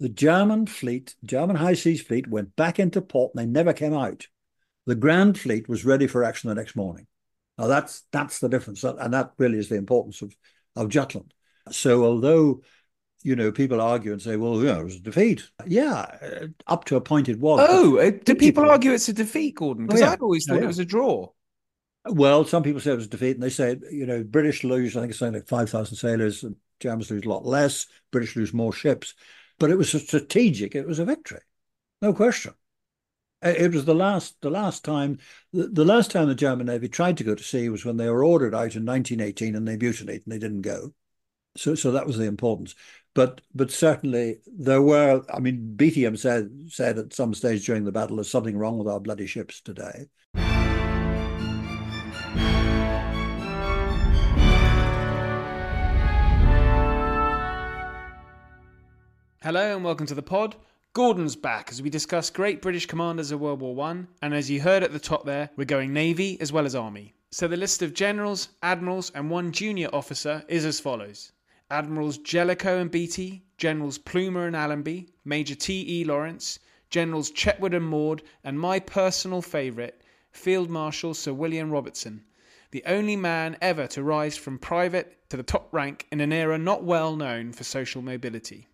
the German fleet, German high seas fleet, went back into port and they never came out. The Grand Fleet was ready for action the next morning. Now that's that's the difference, and that really is the importance of of Jutland. So although you know people argue and say, well, you know, it was a defeat. Yeah, uh, up to a point it was. Oh, uh, do people argue it's a defeat, Gordon? Because oh, yeah. I've always thought oh, yeah. it was a draw. Well, some people say it was a defeat, and they say, you know, British lose, I think it's something like 5,000 sailors, and Germans lose a lot less, British lose more ships. But it was a strategic, it was a victory, no question. It was the last, the last time, the, the last time the German Navy tried to go to sea was when they were ordered out in 1918 and they mutinied and they didn't go. So, so that was the importance. But, but certainly there were. I mean, Beatty said said at some stage during the battle, "There's something wrong with our bloody ships today." Hello and welcome to the pod. Gordon's back as we discuss great British commanders of World War One, and as you heard at the top there, we're going Navy as well as Army. So the list of generals, admirals, and one junior officer is as follows: Admirals Jellicoe and Beatty, Generals Plumer and Allenby, Major T. E. Lawrence, Generals Chetwode and Maude, and my personal favourite, Field Marshal Sir William Robertson, the only man ever to rise from private to the top rank in an era not well known for social mobility.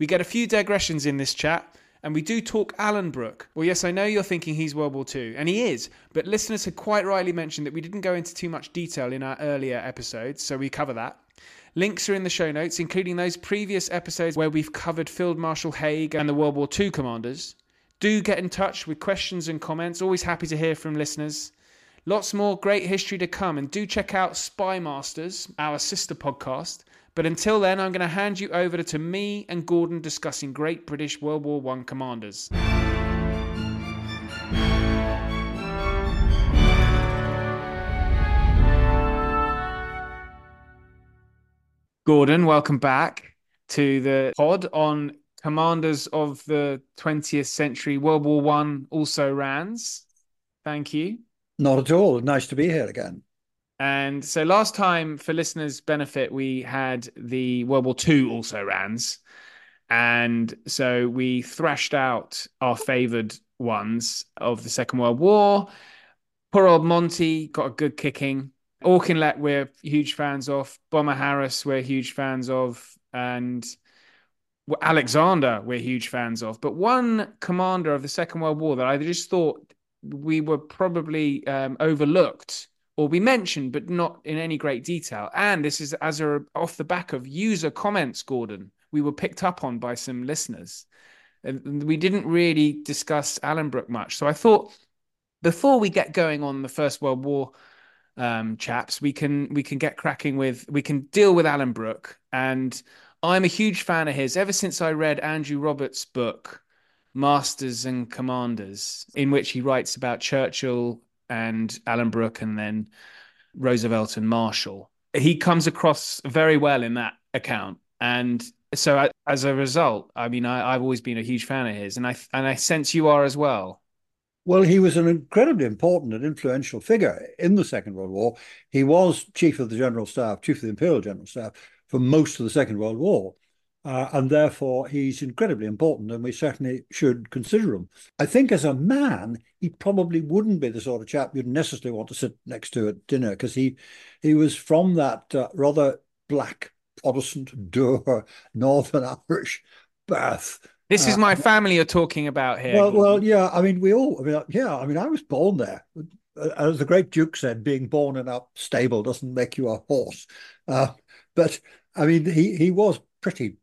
We get a few digressions in this chat, and we do talk Alan Brooke. Well, yes, I know you're thinking he's World War II, and he is, but listeners had quite rightly mentioned that we didn't go into too much detail in our earlier episodes, so we cover that. Links are in the show notes, including those previous episodes where we've covered Field Marshal Haig and the World War II commanders. Do get in touch with questions and comments. Always happy to hear from listeners. Lots more great history to come, and do check out Spy Masters, our sister podcast. But until then, I'm going to hand you over to me and Gordon discussing great British World War I commanders. Gordon, welcome back to the pod on commanders of the 20th century. World War One also rans. Thank you. Not at all. Nice to be here again. And so last time, for listeners' benefit, we had the World War II also rans. And so we thrashed out our favoured ones of the Second World War. Poor old Monty got a good kicking. Auchinleck, we're huge fans of. Bomber Harris, we're huge fans of. And Alexander, we're huge fans of. But one commander of the Second World War that I just thought we were probably um, overlooked or be mentioned, but not in any great detail. And this is as a off the back of user comments, Gordon. We were picked up on by some listeners. And we didn't really discuss Alan Brooke much. So I thought before we get going on the First World War um, chaps, we can we can get cracking with we can deal with Alan Brooke. And I'm a huge fan of his ever since I read Andrew Roberts' book, Masters and Commanders, in which he writes about Churchill and Alan Brooke and then Roosevelt and Marshall. He comes across very well in that account. And so as a result, I mean, I, have always been a huge fan of his, and I and I sense you are as well. Well, he was an incredibly important and influential figure in the Second World War. He was chief of the General Staff, chief of the Imperial General Staff for most of the Second World War. Uh, and therefore, he's incredibly important, and we certainly should consider him. I think as a man, he probably wouldn't be the sort of chap you'd necessarily want to sit next to at dinner because he he was from that uh, rather black Protestant, dour Northern Irish birth. This is uh, my family you're talking about here. Well, well, yeah. I mean, we all. I mean, yeah. I mean, I was born there. As the great Duke said, being born in a stable doesn't make you a horse. Uh, but I mean, he he was pretty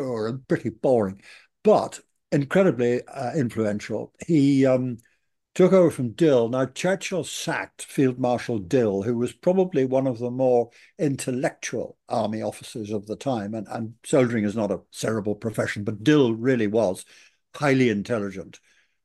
and pretty boring, but incredibly uh, influential. He um, took over from Dill. Now, Churchill sacked Field Marshal Dill, who was probably one of the more intellectual army officers of the time. And, and soldiering is not a cerebral profession, but Dill really was highly intelligent.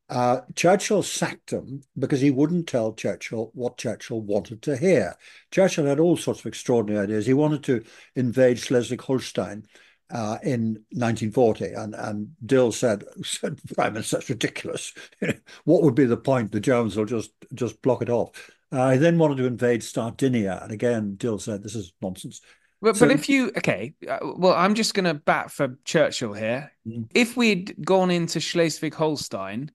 Uh, Churchill sacked him because he wouldn't tell Churchill what Churchill wanted to hear. Churchill had all sorts of extraordinary ideas. He wanted to invade Schleswig Holstein uh, in 1940, and, and Dill said, said, Prime Minister, that's ridiculous. what would be the point? The Germans will just just block it off. Uh, he then wanted to invade Sardinia, and again, Dill said, this is nonsense. But, so, but if you okay, uh, well, I'm just going to bat for Churchill here. Mm. If we'd gone into Schleswig-Holstein,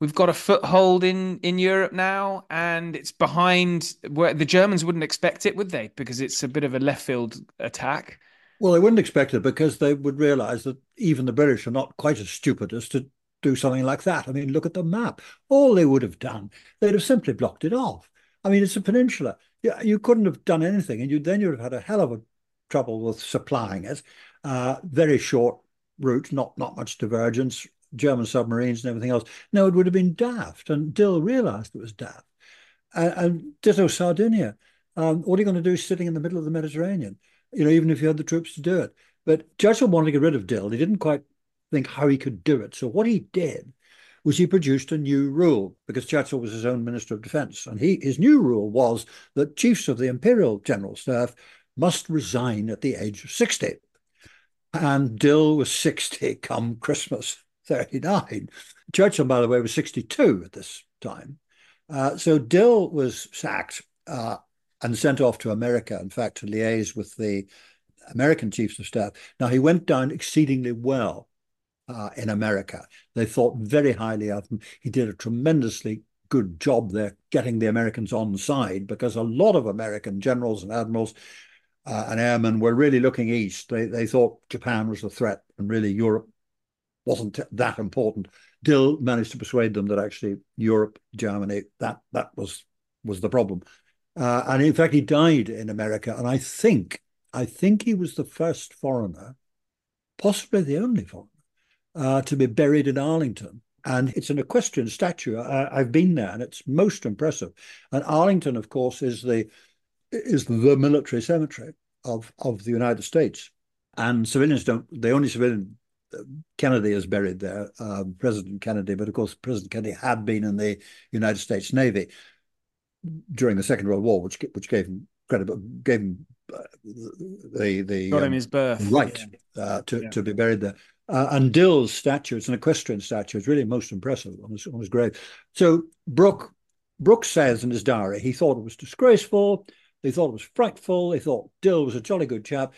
we've got a foothold in in Europe now, and it's behind where the Germans wouldn't expect it, would they? Because it's a bit of a left field attack. Well, they wouldn't expect it because they would realise that even the British are not quite as stupid as to do something like that. I mean, look at the map. All they would have done, they'd have simply blocked it off. I mean, it's a peninsula. Yeah, you couldn't have done anything, and you then you'd have had a hell of a trouble with supplying it. Uh, very short route, not not much divergence. German submarines and everything else. No, it would have been daft, and Dill realised it was daft. And, and ditto Sardinia. Um, what are you going to do sitting in the middle of the Mediterranean? You know, even if you had the troops to do it. But Churchill wanted to get rid of Dill. He didn't quite think how he could do it. So what he did was he produced a new rule because Churchill was his own Minister of Defence. And he his new rule was that chiefs of the Imperial General Staff must resign at the age of 60. And Dill was 60 come Christmas 39. Churchill, by the way, was 62 at this time. Uh, so Dill was sacked uh, and sent off to America, in fact, to liaise with the American chiefs of staff. Now, he went down exceedingly well uh, in America. They thought very highly of him. He did a tremendously good job there getting the Americans on side because a lot of American generals and admirals uh, and airmen were really looking east. They, they thought Japan was a threat and really Europe wasn't that important. Dill managed to persuade them that actually Europe, Germany, that that was was the problem. Uh, and in fact, he died in America. And I think I think he was the first foreigner, possibly the only foreigner, uh, to be buried in Arlington. And it's an equestrian statue. I, have been there, and it's most impressive. And Arlington, of course, is the is the military cemetery of of the United States. And civilians don't. The only civilian Kennedy is buried there, um, President Kennedy. But of course, President Kennedy had been in the United States Navy during the Second World War, which which gave him credit, gave him uh, the the um, his birth right yeah. uh, to yeah. to be buried there. Uh, and Dill's statue, it's an equestrian statue, it's really most impressive on his, on his grave. So Brooke, Brooke says in his diary, he thought it was disgraceful, he thought it was frightful, he thought Dill was a jolly good chap,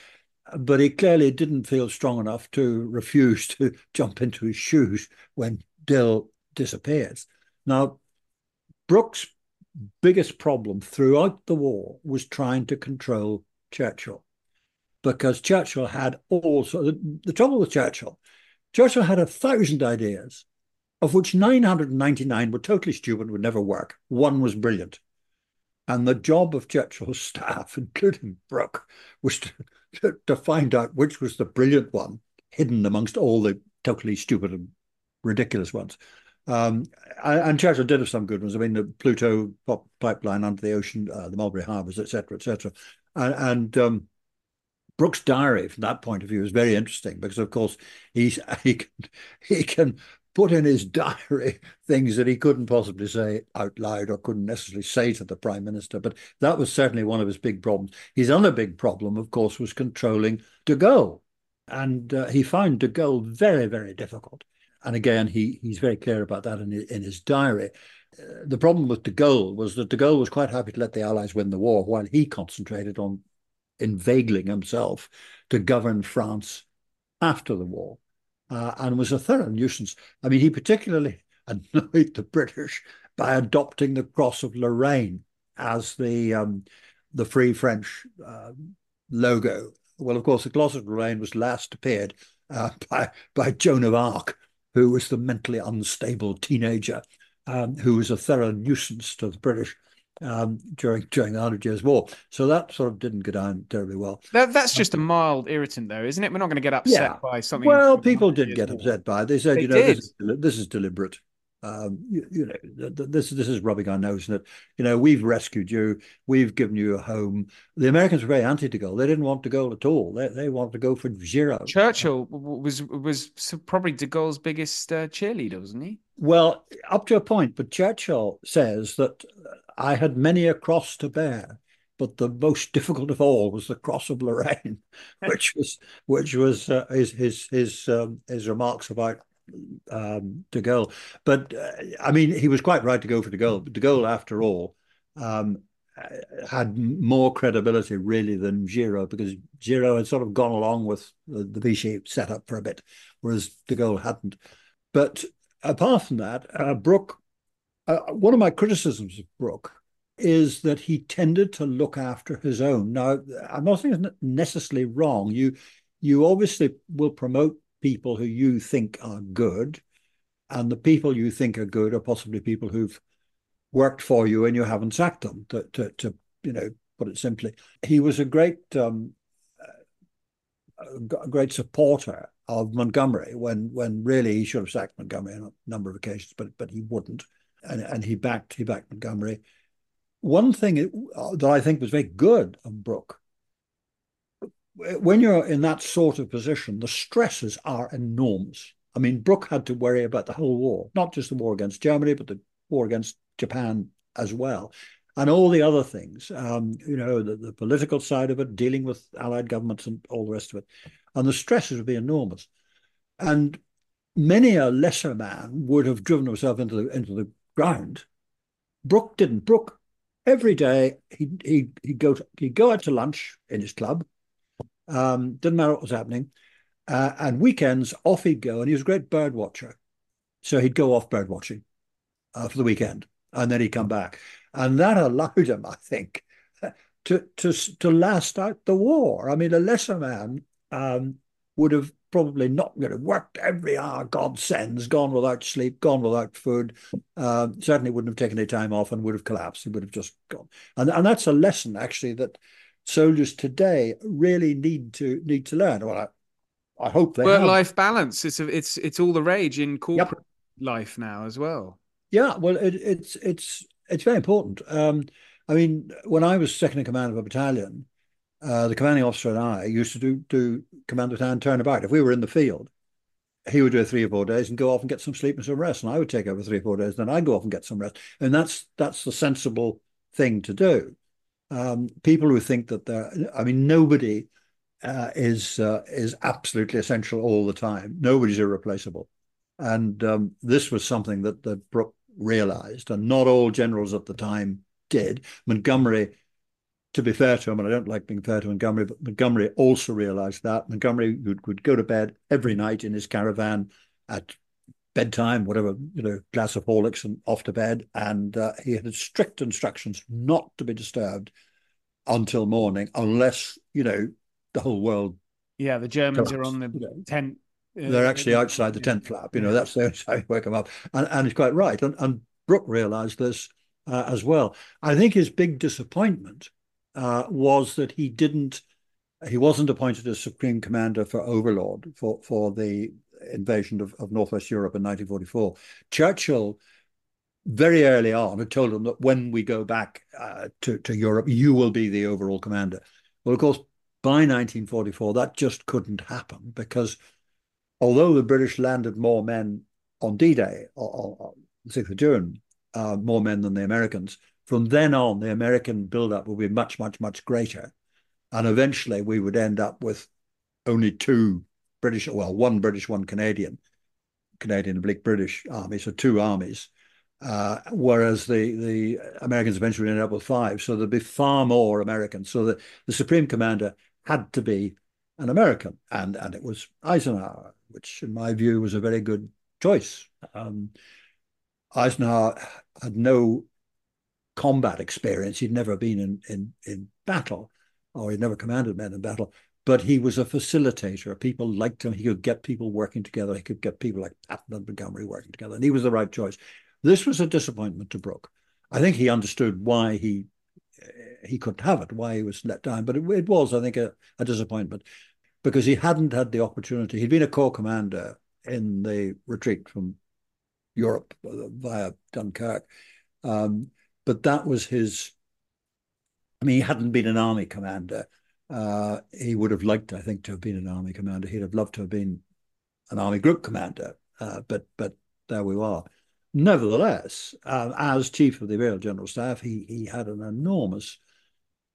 but he clearly didn't feel strong enough to refuse to jump into his shoes when Dill disappears. Now, Brooke's biggest problem throughout the war was trying to control Churchill because Churchill had also the, the trouble with Churchill. Churchill had a thousand ideas, of which 999 were totally stupid, would never work. One was brilliant. And the job of Churchill's staff, including Brooke, was to, to, to find out which was the brilliant one hidden amongst all the totally stupid and ridiculous ones. Um, and Churchill did have some good ones. I mean, the Pluto pipeline under the ocean, uh, the Mulberry Harbours, etc., etc. And, and um, Brooke's diary, from that point of view, is very interesting because, of course, he's he can, he can put in his diary things that he couldn't possibly say out loud or couldn't necessarily say to the prime minister. But that was certainly one of his big problems. His other big problem, of course, was controlling de Gaulle, and uh, he found de Gaulle very, very difficult. And again, he he's very clear about that in, in his diary. Uh, the problem with de Gaulle was that de Gaulle was quite happy to let the Allies win the war while he concentrated on inveigling himself to govern France after the war uh, and was a thorough nuisance. I mean, he particularly annoyed the British by adopting the Cross of Lorraine as the um, the Free French uh, logo. Well, of course, the Cross of Lorraine was last appeared uh, by by Joan of Arc, who was the mentally unstable teenager um, who was a thorough nuisance to the British um, during during the Hundred Years' War. So that sort of didn't go down terribly well. That, that's just a mild irritant, though, isn't it? We're not going to get upset yeah. by something. Well, people did get upset by it. They said, they you know, this is, this is, deliberate. Um, you, you, know, this this is rubbing our nose in it. You know, we've rescued you. We've given you a home. The Americans were very anti de Gaulle. They didn't want de Gaulle at all. They they wanted to go for Giraud. Churchill was was probably de Gaulle's biggest uh, cheerleader, wasn't he? Well, up to a point. But Churchill says that I had many a cross to bear, but the most difficult of all was the cross of Lorraine, which was which was uh, his his his um, his remarks about um, De Gaulle. But uh, I mean, he was quite right to go for De Gaulle. But De Gaulle, after all, um, uh, had more credibility really than Giraud because Giraud had sort of gone along with the, the Vichy setup for a bit, whereas de Gaulle hadn't. But apart from that, uh, Brooke, uh, one of my criticisms of Brooke is that he tended to look after his own. Now, I'm not saying it's necessarily wrong. You you obviously will promote people who you think are good, and the people you think are good are possibly people who've worked for you and you haven't sacked them. To, to, to you know, put it simply, he was a great um, a great supporter of Montgomery when when really he should have sacked Montgomery on a number of occasions, but but he wouldn't, and and he backed he backed Montgomery. One thing that I think was very good of Brooke when you're in that sort of position, the stresses are enormous. I mean, Brooke had to worry about the whole war, not just the war against Germany, but the war against Japan as well, and all the other things. Um, you know, the, the, political side of it, dealing with allied governments and all the rest of it, and the stresses would be enormous. And many a lesser man would have driven himself into the into the ground. Brooke didn't. Brooke every day he he he'd go to, he'd go out to lunch in his club um, didn't matter what was happening. Uh, and weekends, off he'd go, and he was a great bird watcher. So he'd go off bird watching uh, for the weekend, and then he'd come back. And that allowed him, I think, to to to last out the war. I mean, a lesser man um, would have probably not you know, worked every hour God sends, gone without sleep, gone without food. Uh, certainly wouldn't have taken any time off and would have collapsed. He would have just gone. And and that's a lesson actually that soldiers today really need to need to learn. Well, I, I hope they work life balance. It's a, it's it's all the rage in corporate yep. life now as well. Yeah, well, it, it's it's it's very important. Um, I mean, when I was second in command of a battalion, uh, the commanding officer and I used to do do command the battalion turnabout. If we were in the field, he would do three or four days and go off and get some sleep and some rest, and I would take over three or four days. Then I'd go off and get some rest, and that's that's the sensible thing to do um, people who think that they're, I mean, nobody uh, is uh, is absolutely essential all the time. Nobody's irreplaceable, and um, this was something that that Brooke realized, and not all generals at the time did. Montgomery, to be fair to him, and I don't like being fair to Montgomery, but Montgomery also realized that Montgomery would, would go to bed every night in his caravan at bedtime, whatever, you know, glass of Horlicks and off to bed. And uh, he had strict instructions not to be disturbed until morning, unless, you know, the whole world. Yeah, the Germans are on the you know, tent. Uh, they're actually outside the tent flap, you know, that's how you wake them up. And, and he's quite right. And, and Brooke realized this uh, as well. I think his big disappointment uh, was that he didn't, he wasn't appointed as Supreme Commander for Overlord for, for the invasion of, of Northwest Europe in 1944. Churchill very early on had told him that when we go back uh, to, to Europe, you will be the overall commander. Well, of course, by 1944, that just couldn't happen because although the British landed more men on D-Day, on, the 6th of June, uh, more men than the Americans, from then on, the American buildup would be much, much, much greater. And eventually we would end up with only two British, well, one British, one Canadian, Canadian oblique British army, so two armies. Uh, whereas the the Americans eventually ended up with five, so there'd be far more Americans. So the, the supreme commander had to be an American, and and it was Eisenhower, which in my view was a very good choice. Um, Eisenhower had no combat experience; he'd never been in in in battle, or he'd never commanded men in battle but he was a facilitator. People liked him. He could get people working together. He could get people like Patton and Montgomery working together, and he was the right choice. This was a disappointment to Brooke. I think he understood why he he couldn't have it, why he was let down, but it, it was, I think, a, a, disappointment because he hadn't had the opportunity. He'd been a corps commander in the retreat from Europe uh, via Dunkirk, um, but that was his. I mean, he hadn't been an army commander uh, he would have liked, I think, to have been an army commander. He'd have loved to have been an army group commander, uh, but but there we are. Nevertheless, uh, as chief of the Imperial General Staff, he he had an enormous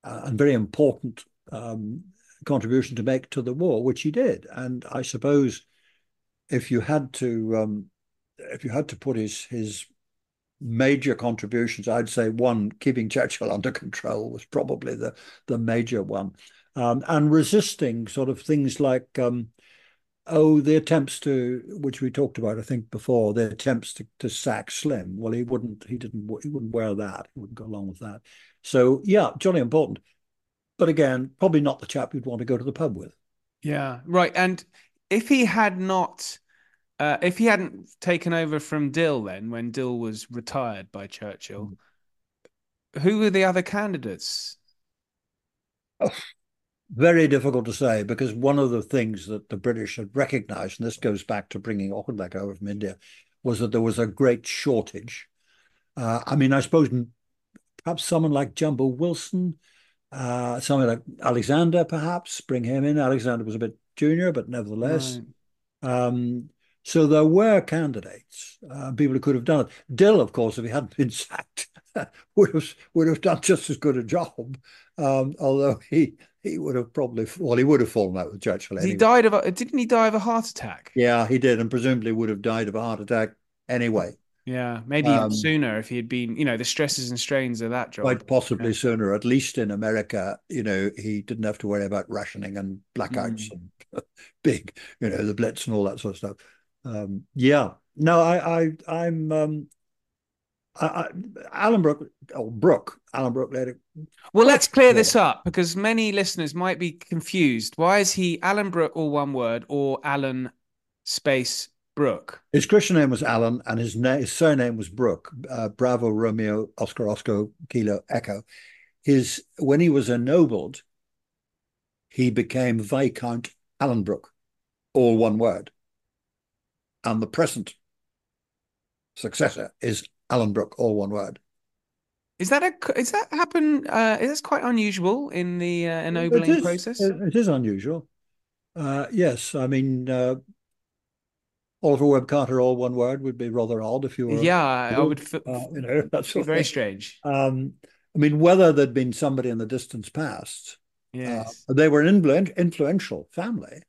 uh, and very important um, contribution to make to the war, which he did. And I suppose if you had to um, if you had to put his his major contributions. I'd say one, keeping Churchill under control was probably the the major one, um, and resisting sort of things like um, oh the attempts to which we talked about I think before the attempts to, to sack Slim. Well, he wouldn't he didn't he wouldn't wear that. He wouldn't go along with that. So yeah, jolly important. But again, probably not the chap you'd want to go to the pub with. Yeah, right. And if he had not uh, if he hadn't taken over from Dill, then when Dill was retired by Churchill, mm. who were the other candidates? Oh, very difficult to say because one of the things that the British had recognized, and this goes back to bringing Auchinleck over from India, was that there was a great shortage. Uh, I mean, I suppose perhaps someone like Jumbo Wilson, uh, someone like Alexander, perhaps bring him in. Alexander was a bit junior, but nevertheless. Right. Um, so there were candidates, uh, people who could have done it. Dill, of course, if he hadn't been sacked, would have would have done just as good a job. Um, although he he would have probably well, he would have fallen out with Churchill. Anyway. He died of a, didn't he die of a heart attack? Yeah, he did, and presumably would have died of a heart attack anyway. Yeah, maybe um, sooner if he had been, you know, the stresses and strains of that job. Quite possibly yeah. sooner. At least in America, you know, he didn't have to worry about rationing and blackouts mm. and big, you know, the Blitz and all that sort of stuff um, yeah, no, I, I, I'm, um, I, Alan Brooke, or Brooke, Alan Brooke later. Well, let's clear this up because many listeners might be confused. Why is he Alanbrooke, all one word, or Alan space Brooke? His Christian name was Alan, and his, na- his surname was Brooke. Uh, Bravo, Romeo, Oscar, Oscar, Kilo, Echo. His when he was ennobled, he became Viscount Alanbrooke, all one word and the present successor is Alanbrooke, all one word. Is that a is that happen? Uh, is this quite unusual in the uh, ennobling it is, process? It is unusual. Uh, yes, I mean uh, Oliver Webb Carter, all one word, would be rather odd if you were. Yeah, I would. F- uh, you know, that's very strange. Um, I mean, whether there'd been somebody in the distance past. Uh, yes, they were an influ- influential family.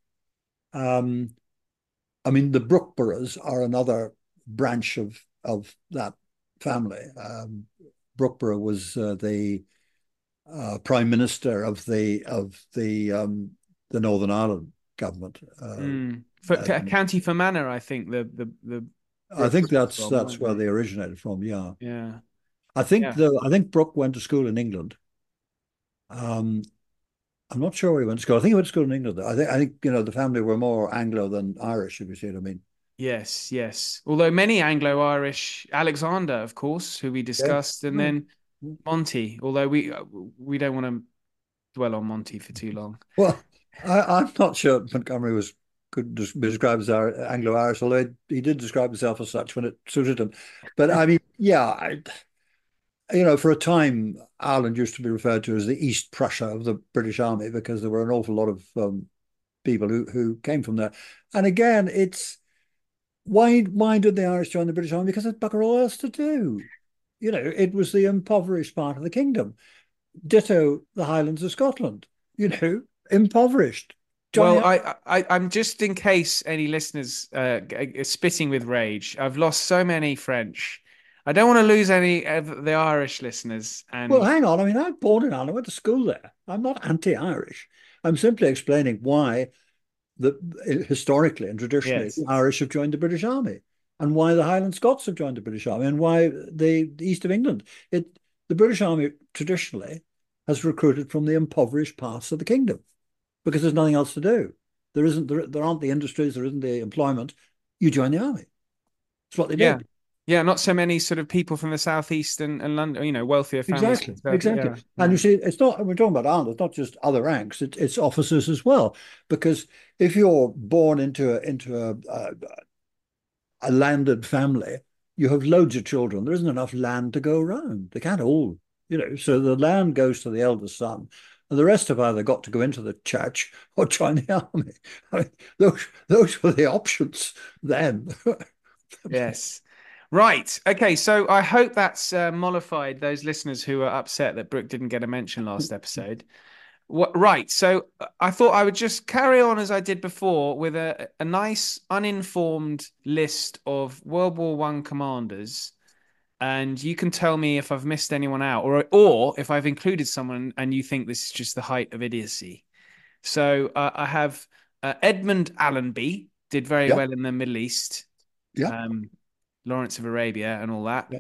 Um, I mean, the Brookeboroughs are another branch of of that family. Um, Brookeborough was uh, the uh, prime minister of the of the um, the Northern Ireland government. Uh, mm. For um, county Fermanagh, I think the the the. I think that's from, that's where they? they originated from. Yeah. Yeah. I think yeah. the I think Brooke went to school in England. Um, I'm not sure where he went to school. I think he went to school in England. I think I think you know the family were more Anglo than Irish, if you see what I mean. Yes, yes. Although many Anglo-Irish, Alexander, of course, who we discussed, yeah. and then Monty. Although we we don't want to dwell on Monty for too long. Well, I, am not sure Montgomery was could be described as Anglo-Irish, although he did describe himself as such when it suited him. But I mean, yeah, I, you know, for a time, Ireland used to be referred to as the East Prussia of the British Army because there were an awful lot of um, people who who came from there. And again, it's why why did the Irish join the British Army? Because there's bugger all else to do. You know, it was the impoverished part of the kingdom. Ditto the Highlands of Scotland. You know, impoverished. well, I, I, I'm just in case any listeners uh, are spitting with rage. I've lost so many French I don't want to lose any of the Irish listeners. And well, hang on. I mean, I'm born in Ireland. I went to school there. I'm not anti-Irish. I'm simply explaining why the historically and traditionally yes. the Irish have joined the British Army, and why the Highland Scots have joined the British Army, and why the, the East of England. It the British Army traditionally has recruited from the impoverished parts of the kingdom because there's nothing else to do. There isn't there, there aren't the industries, there isn't the employment. You join the army. That's what they yeah. did. Yeah, not so many sort of people from the southeast and, and London, you know, wealthier families. Exactly, exactly. Yeah. And you see, it's not we're talking about Ireland. It's not just other ranks; it, it's officers as well. Because if you're born into a into a, a, a landed family, you have loads of children. There isn't enough land to go around. They can't all, you know. So the land goes to the eldest son, and the rest have either got to go into the church or join the army. I mean, those those were the options then. yes. Right. Okay. So I hope that's uh, mollified those listeners who are upset that Brooke didn't get a mention last episode. What, right. So uh, I thought I would just carry on as I did before with a, a nice uninformed list of World War One commanders and you can tell me if I've missed anyone out or or if I've included someone and you think this is just the height of idiocy. So uh, I have uh, Edmund Allenby did very well in the Middle East. Yeah. Um, Lawrence of Arabia and all that.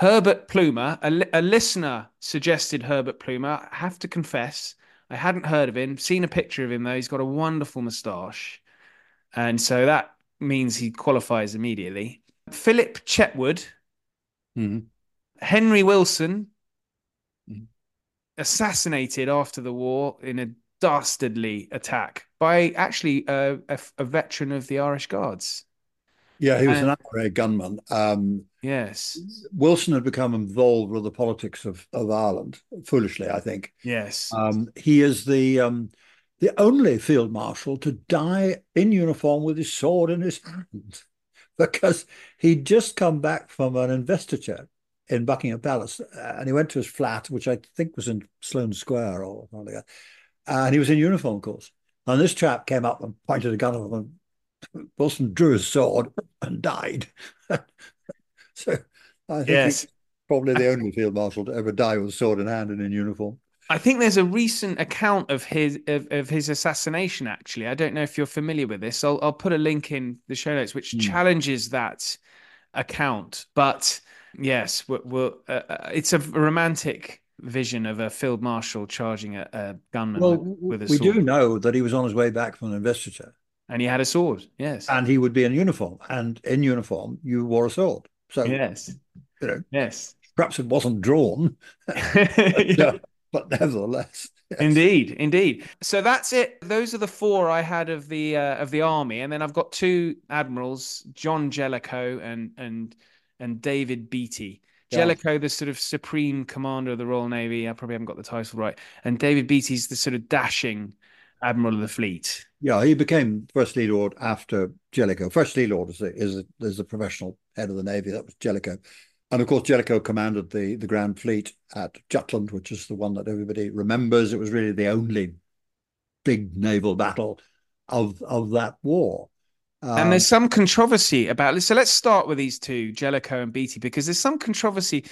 Herbert Plumer, a, li- a listener suggested Herbert Plumer. I have to confess, I hadn't heard of him. Seen a picture of him though. He's got a wonderful moustache, and so that means he qualifies immediately. Philip Chetwode, Mhm. Henry Wilson, Mhm. assassinated after the war in a dastardly attack by actually a, a, a veteran of the Irish Guards. Yeah, he was And- an IRA gunman. Um, Yes, Wilson had become involved with the politics of, of Ireland, foolishly, I think. yes, Um, he is the um, the only field marshal to die in uniform with his sword in his hand, because he'd just come back from an investiture in Buckingham Palace, uh, and he went to his flat, which I think was in Sloane Square or something like that, and he was in uniform, of course. And this chap came up and pointed a gun at him, and Wilson drew his sword and died. so I think yes. he's probably the only field marshal to ever die with a sword in hand and in uniform. I think there's a recent account of his of, of his assassination. Actually, I don't know if you're familiar with this. I'll I'll put a link in the show notes which Hmm. challenges that account. But yes, we're, we're, uh, uh, it's a romantic vision of a field marshal charging a, a gunman Well, with, with a we sword, We do know that he was on his way back from an investiture, and he had a sword. Yes, and he would be in uniform, and in uniform you wore a sword. So yes, you know, yes. perhaps it wasn't drawn, Yeah. but nevertheless, yes. Indeed, indeed. So that's it. Those are the four I had of the uh, of the army, and then I've got two admirals, John Jellicoe and and and David Beatty. Jellicoe, the sort of supreme commander of the Royal Navy. I probably haven't got the title right. And David Beatty's the sort of dashing admiral of the fleet. Yeah, he became first Sea Lord after Jellicoe. First Sea Lord is the, is the, is the professional head of the navy. That was Jellicoe, and of course Jellicoe commanded the the Grand Fleet at Jutland, which is the one that everybody remembers. It was really the only big naval battle of of that war. and Um, there's some controversy about this. So let's start with these two, Jellicoe and Beatty, because there's some controversy.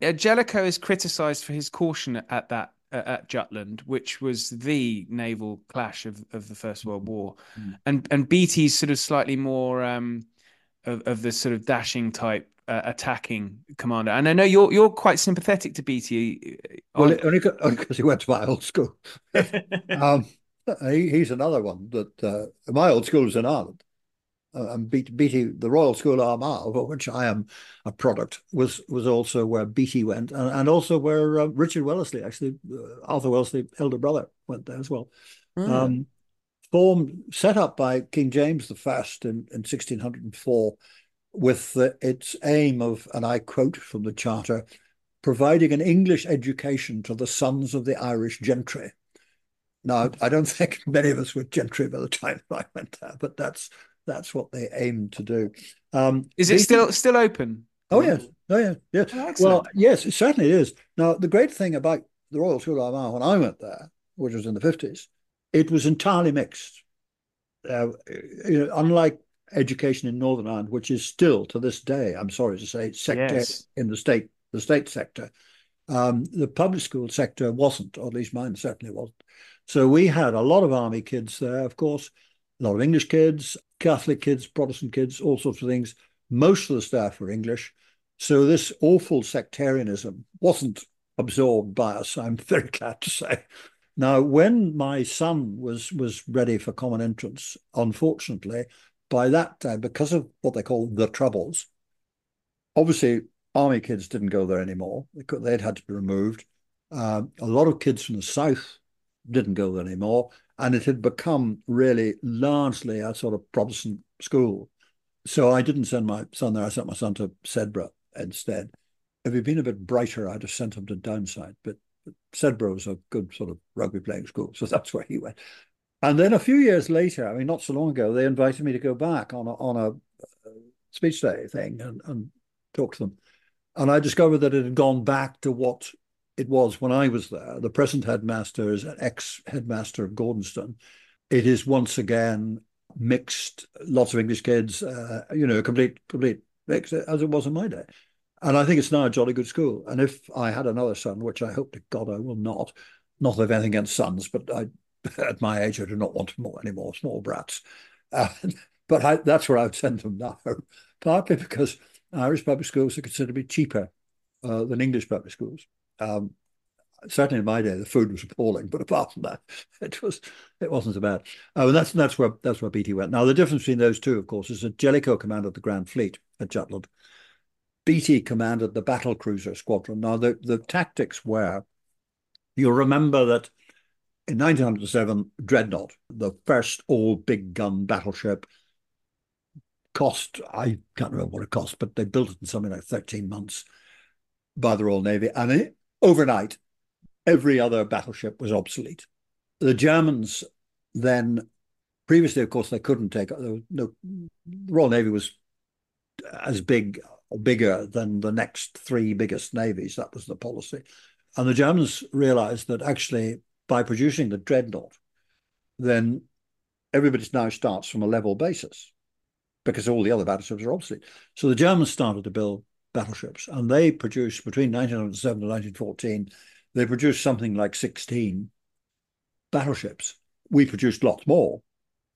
Uh, Jellicoe is criticised for his caution at that uh, at Jutland, which was the naval clash of, of the First World War, Mm. and and Beatty's sort of slightly more um, of, of the sort of dashing type uh, attacking commander. And I know you're you're quite sympathetic to Beatty. well, aren't- only because he went to my old school. Um, he, he's another one that uh, my old school was in Ireland. Uh, and Beatty, Beatty, the Royal School Armagh, of which I am a product, was was also where Beatty went, and, and also where uh, Richard Wellesley, actually uh, Arthur Wellesley, elder brother, went there as well. Hmm. Um, formed, set up by King James the First in, in 1604, with its aim of, and I quote from the charter, providing an English education to the sons of the Irish gentry. Now, I don't think many of us were gentry by the time I went there, but that's that's what they aim to do. Um, is it still still open? Oh yes, oh yeah, yeah. Oh. Well, yes, it certainly is. Now, the great thing about the Royal School of Armagh when I went there, which was in the fifties, it was entirely mixed. Uh, you know, unlike education in Northern Ireland, which is still to this day, I'm sorry to say, sector Yes. in the state, the state sector. Um, the public school sector wasn't, or at least mine certainly wasn't. So we had a lot of army kids there, of course, a lot of English kids, Catholic kids, Protestant kids, all sorts of things. Most of the staff were English. So this awful sectarianism wasn't absorbed by us, I'm very glad to say. Now, when my son was was ready for common entrance, unfortunately, by that time, because of what they call the troubles, obviously army kids didn't go there anymore. They'd had to be removed. Um, a lot of kids from the south didn't go there anymore, and it had become really largely a sort of Protestant school. So I didn't send my son there. I sent my son to Sedbergh instead. If he'd been a bit brighter, I'd have sent him to Downside. But Sedbergh was a good sort of rugby playing school, so that's where he went. And then a few years later, I mean, not so long ago, they invited me to go back on a, on a uh, speech day thing and, and talk to them. And I discovered that it had gone back to what it was when I was there. The present headmaster is an ex headmaster of Gordonstoun. It is once again mixed, lots of English kids, uh, you know, complete, complete mix, as it was in my day. And I think it's now a jolly good school. And if I had another son, which I hope to God I will not, not have anything against sons, but I, at my age, I do not want more small brats. Uh, but I, that's where I would send them now, partly because Irish public schools are considerably cheaper uh, than English public schools. Um, certainly in my day, the food was appalling, but apart from that, it was it wasn't so bad. Oh, and that's that's where that's where Beatty went. Now the difference between those two, of course, is that Jellicoe commanded the Grand Fleet at Jutland. Beatty commanded the battle cruiser squadron. Now the the tactics were, you'll remember that in 1907, Dreadnought, the first all big gun battleship, cost I can't remember what it cost, but they built it in something like 13 months by the Royal Navy, and it, overnight every other battleship was obsolete. The Germans then, previously, of course, they couldn't take. No, the Royal Navy was as big or bigger than the next three biggest navies. That was the policy, and the Germans realised that actually by producing the dreadnought, then everybody now starts from a level basis because all the other battleships are obsolete. So the Germans started to build battleships, and they produced between 1907 and 1914 they produced something like 16 battleships. We produced lots more.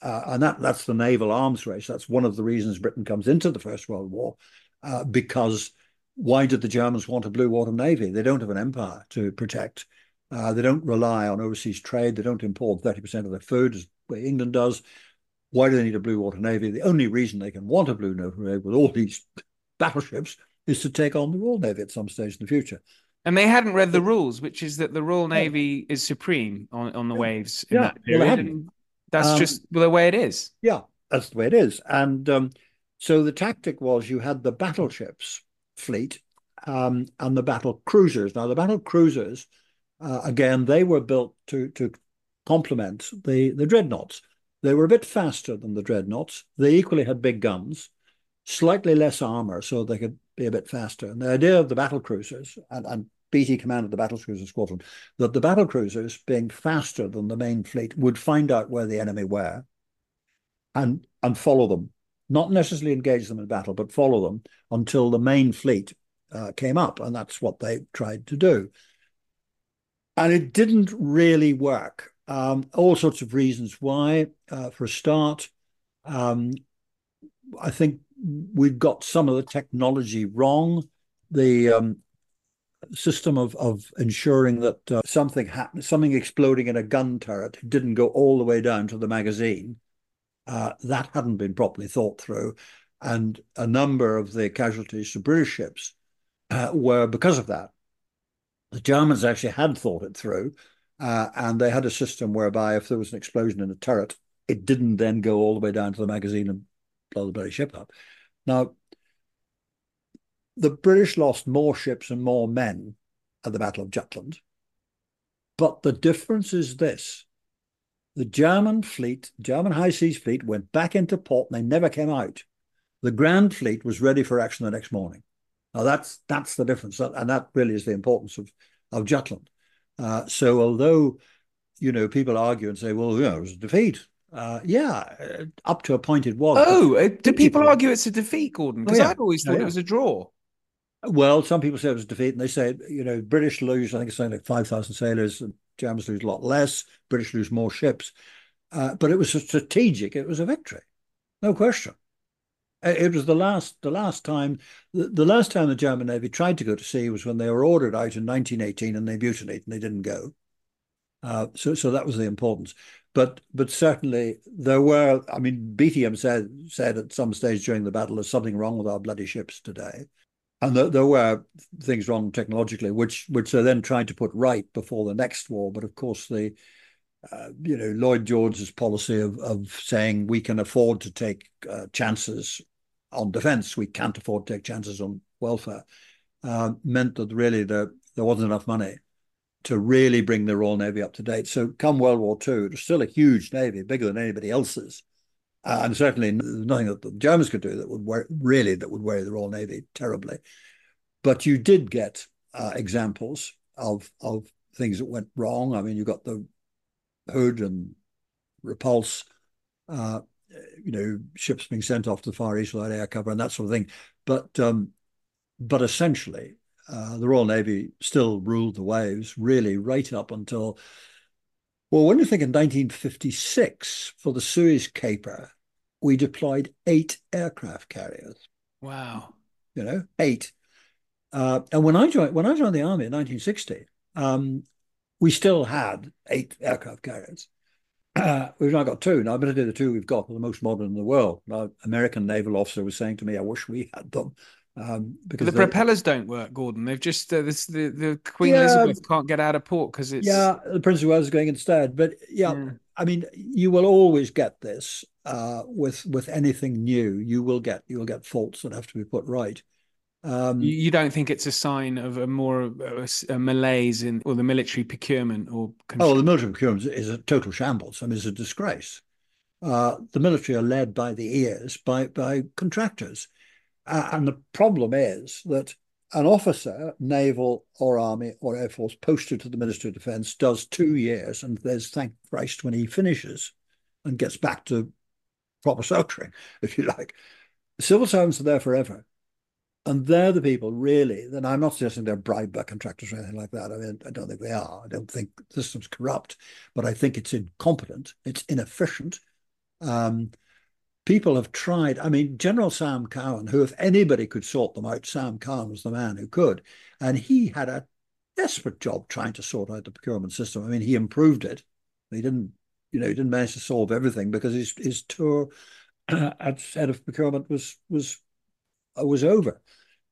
Uh, and that, that's the naval arms race. That's one of the reasons Britain comes into the First World War, uh, because why did the Germans want a blue water navy? They don't have an empire to protect. Uh, they don't rely on overseas trade. They don't import 30% of their food as England does. Why do they need a blue water navy? The only reason they can want a blue water navy with all these battleships is to take on the Royal Navy at some stage in the future. And they hadn't read the rules, which is that the Royal Navy is supreme on, on the waves in yeah. that period. Well, that's um, just the way it is. Yeah, that's the way it is. And um, so the tactic was you had the battleships fleet um, and the battle cruisers. Now, the battle cruisers, uh, again, they were built to to complement the, the dreadnoughts. They were a bit faster than the dreadnoughts. They equally had big guns, slightly less armor, so they could be a bit faster. And the idea of the battle cruisers, and, and Beatty commanded the battle cruiser squadron, that the battle cruisers, being faster than the main fleet, would find out where the enemy were and, and follow them. Not necessarily engage them in battle, but follow them until the main fleet uh, came up. And that's what they tried to do. And it didn't really work. Um, all sorts of reasons why. Uh, for a start, um, I think we've got some of the technology wrong. The um, system of of ensuring that uh, something happened, something exploding in a gun turret didn't go all the way down to the magazine. Uh, that hadn't been properly thought through, and a number of the casualties to British ships uh, were because of that. The Germans actually had thought it through, uh, and they had a system whereby if there was an explosion in a turret, it didn't then go all the way down to the magazine and blow the bloody ship up. Now, the British lost more ships and more men at the Battle of Jutland. But the difference is this the German fleet, German high seas fleet, went back into port and they never came out. The Grand Fleet was ready for action the next morning. Now that's that's the difference, and that really is the importance of of Jutland. Uh, so although you know people argue and say, well, you know, it was a defeat, uh, yeah, uh, up to a point it was. Oh, uh, do people argue it's a defeat, Gordon? Because oh, yeah. I'd always thought oh, yeah. it was a draw. Well, some people say it was a defeat, and they say, you know, British lose, I think it's something like 5,000 sailors, and Germans lose a lot less, British lose more ships. Uh, but it was a strategic, it was a victory, no question. It was the last, the last time, the, the last time the German Navy tried to go to sea was when they were ordered out in 1918 and they mutinied and they didn't go. Uh, so, so that was the importance. But but certainly there were. I mean, Beatty said said at some stage during the battle, "There's something wrong with our bloody ships today," and there, there were things wrong technologically, which which they then tried to put right before the next war. But of course, the uh, you know Lloyd George's policy of of saying we can afford to take uh, chances on defence, we can't afford to take chances on welfare, uh, meant that really there there wasn't enough money to really bring the Royal Navy up to date. So come World War II, it was still a huge navy, bigger than anybody else's. Uh, and certainly nothing that the Germans could do that would worry, really that would worry the Royal Navy terribly. But you did get uh, examples of of things that went wrong. I mean, you got the Hood and Repulse, uh, you know, ships being sent off to the Far East without air cover and that sort of thing. But um, but essentially, uh, the Royal Navy still ruled the waves really right up until, well, when you think in 1956 for the Suez Caper, we deployed eight aircraft carriers. Wow. You know, eight. Uh, and when I joined when I joined the army in 1960, um, we still had eight aircraft carriers. Uh, we've now got two. Now, I'm going to do the two we've got, are the most modern in the world. Now, American naval officer was saying to me, I wish we had them. Um, because the propellers don't work, Gordon. They've just uh, this, the the Queen yeah, Elizabeth can't get out of port because it's yeah. The Prince of Wales is going instead, but yeah, yeah, I mean, you will always get this uh, with with anything new. You will get you will get faults that have to be put right. Um, you, you, don't think it's a sign of a more a, a malaise in or the military procurement or oh, the military procurement is a total shambles. I mean, it's a disgrace. Uh, the military are led by the ears by by contractors. And the problem is that an officer, naval or army or air force, posted to the Ministry of Defence does two years, and there's thank Christ when he finishes and gets back to proper soldiering, if you like. Civil servants are there forever. And they're the people really, then I'm not suggesting they're bribed by contractors or anything like that. I mean, I don't think they are. I don't think the system's corrupt, but I think it's incompetent, it's inefficient. Um, people have tried. I mean, General Sam Cowan, who, if anybody could sort them out, Sam Cowan was the man who could. And he had a desperate job trying to sort out the procurement system. I mean, he improved it. He didn't, you know, he didn't manage to solve everything because his his tour as head of procurement was was uh, was over.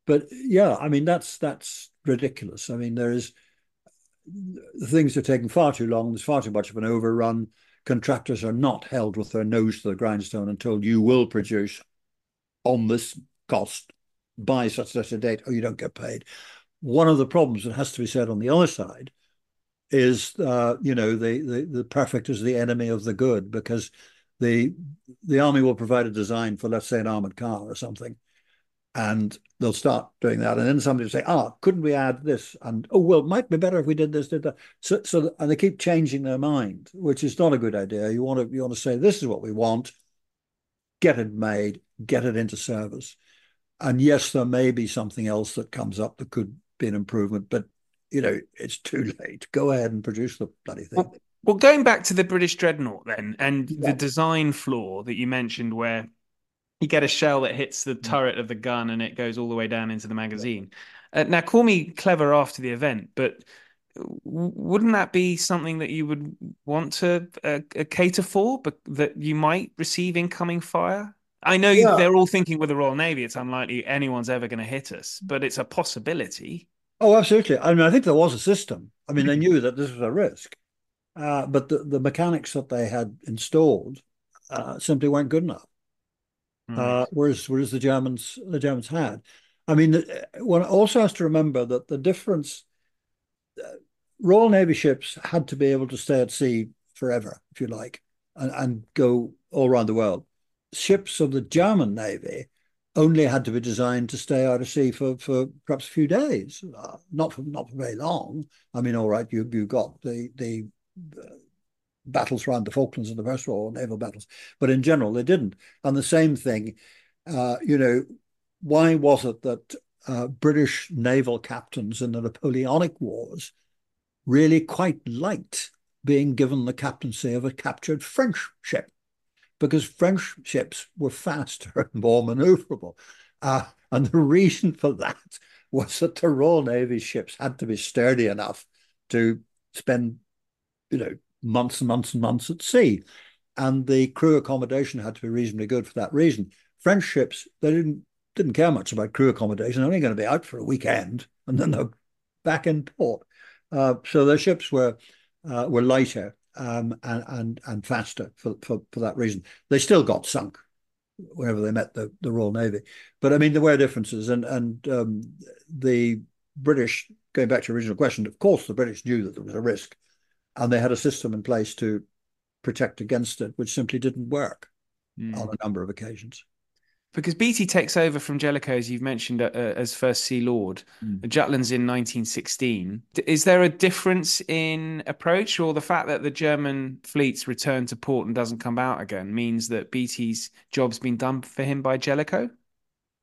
But yeah, I mean, that's that's ridiculous. I mean, there is things are taking far too long. There's far too much of an overrun contractors are not held with their nose to the grindstone until you will produce on this cost by such such a date or you don't get paid. One of the problems that has to be said on the other side is, uh, you know, the, the the perfect is the enemy of the good because the the army will provide a design for let's say an armored car or something, and they'll start doing that. And then somebody will say, ah, couldn't we add this? And, oh, well, it might be better if we did this, did that. So, so and they keep changing their mind, which is not a good idea. You want to, you want to say, this is what we want, get it made, get it into service. And yes, there may be something else that comes up that could be an improvement, but, you know, it's too late. Go ahead and produce the bloody thing. Well, well going back to the British Dreadnought then, and yeah. the design flaw that you mentioned where you get a shell that hits the mm. turret of the gun and it goes all the way down into the magazine. Uh, now, call me clever after the event, but wouldn't that be something that you would want to uh, uh, cater for, but that you might receive incoming fire? I know yeah. they're all thinking with the Royal Navy, it's unlikely anyone's ever going to hit us, but it's a possibility. Oh, absolutely. I mean, I think there was a system. I mean, they mm. knew that this was a risk, uh, but the, the mechanics that they had installed uh, simply weren't good enough. Mm. Uh, whereas whereas the Germans the Germans had. I mean, one also has to remember that the difference. Uh, Royal Navy ships had to be able to stay at sea forever, if you like, and, and go all around the world. Ships of the German Navy only had to be designed to stay out of sea for, for perhaps a few days, uh, not for not for very long. I mean, all right, you you got the the uh, battles around the Falklands and the First World War, naval battles, but in general they didn't. And the same thing, uh, you know, why was it that uh, British naval captains in the Napoleonic Wars really quite liked being given the captaincy of a captured French ship? Because French ships were faster and more maneuverable. Uh, and the reason for that was that the Royal Navy ships had to be sturdy enough to spend, you know, months and months and months at sea. And the crew accommodation had to be reasonably good for that reason. French ships, they didn't didn't care much about crew accommodation. They're only going to be out for a weekend and then they're back in port. Uh, so their ships were uh, were lighter um, and, and and faster for, for, for that reason. They still got sunk wherever they met the, the Royal Navy. But I mean, there were differences, and and um, the British, going back to your original question, of course, the British knew that there was a risk and they had a system in place to protect against it, which simply didn't work mm. on a number of occasions. Because Beatty takes over from Jellicoe, as you've mentioned, uh, as First Sea Lord. Mm. Jutland's in 1916. Is there a difference in approach, or the fact that the German fleets return to port and doesn't come out again means that Beatty's job's been done for him by Jellicoe?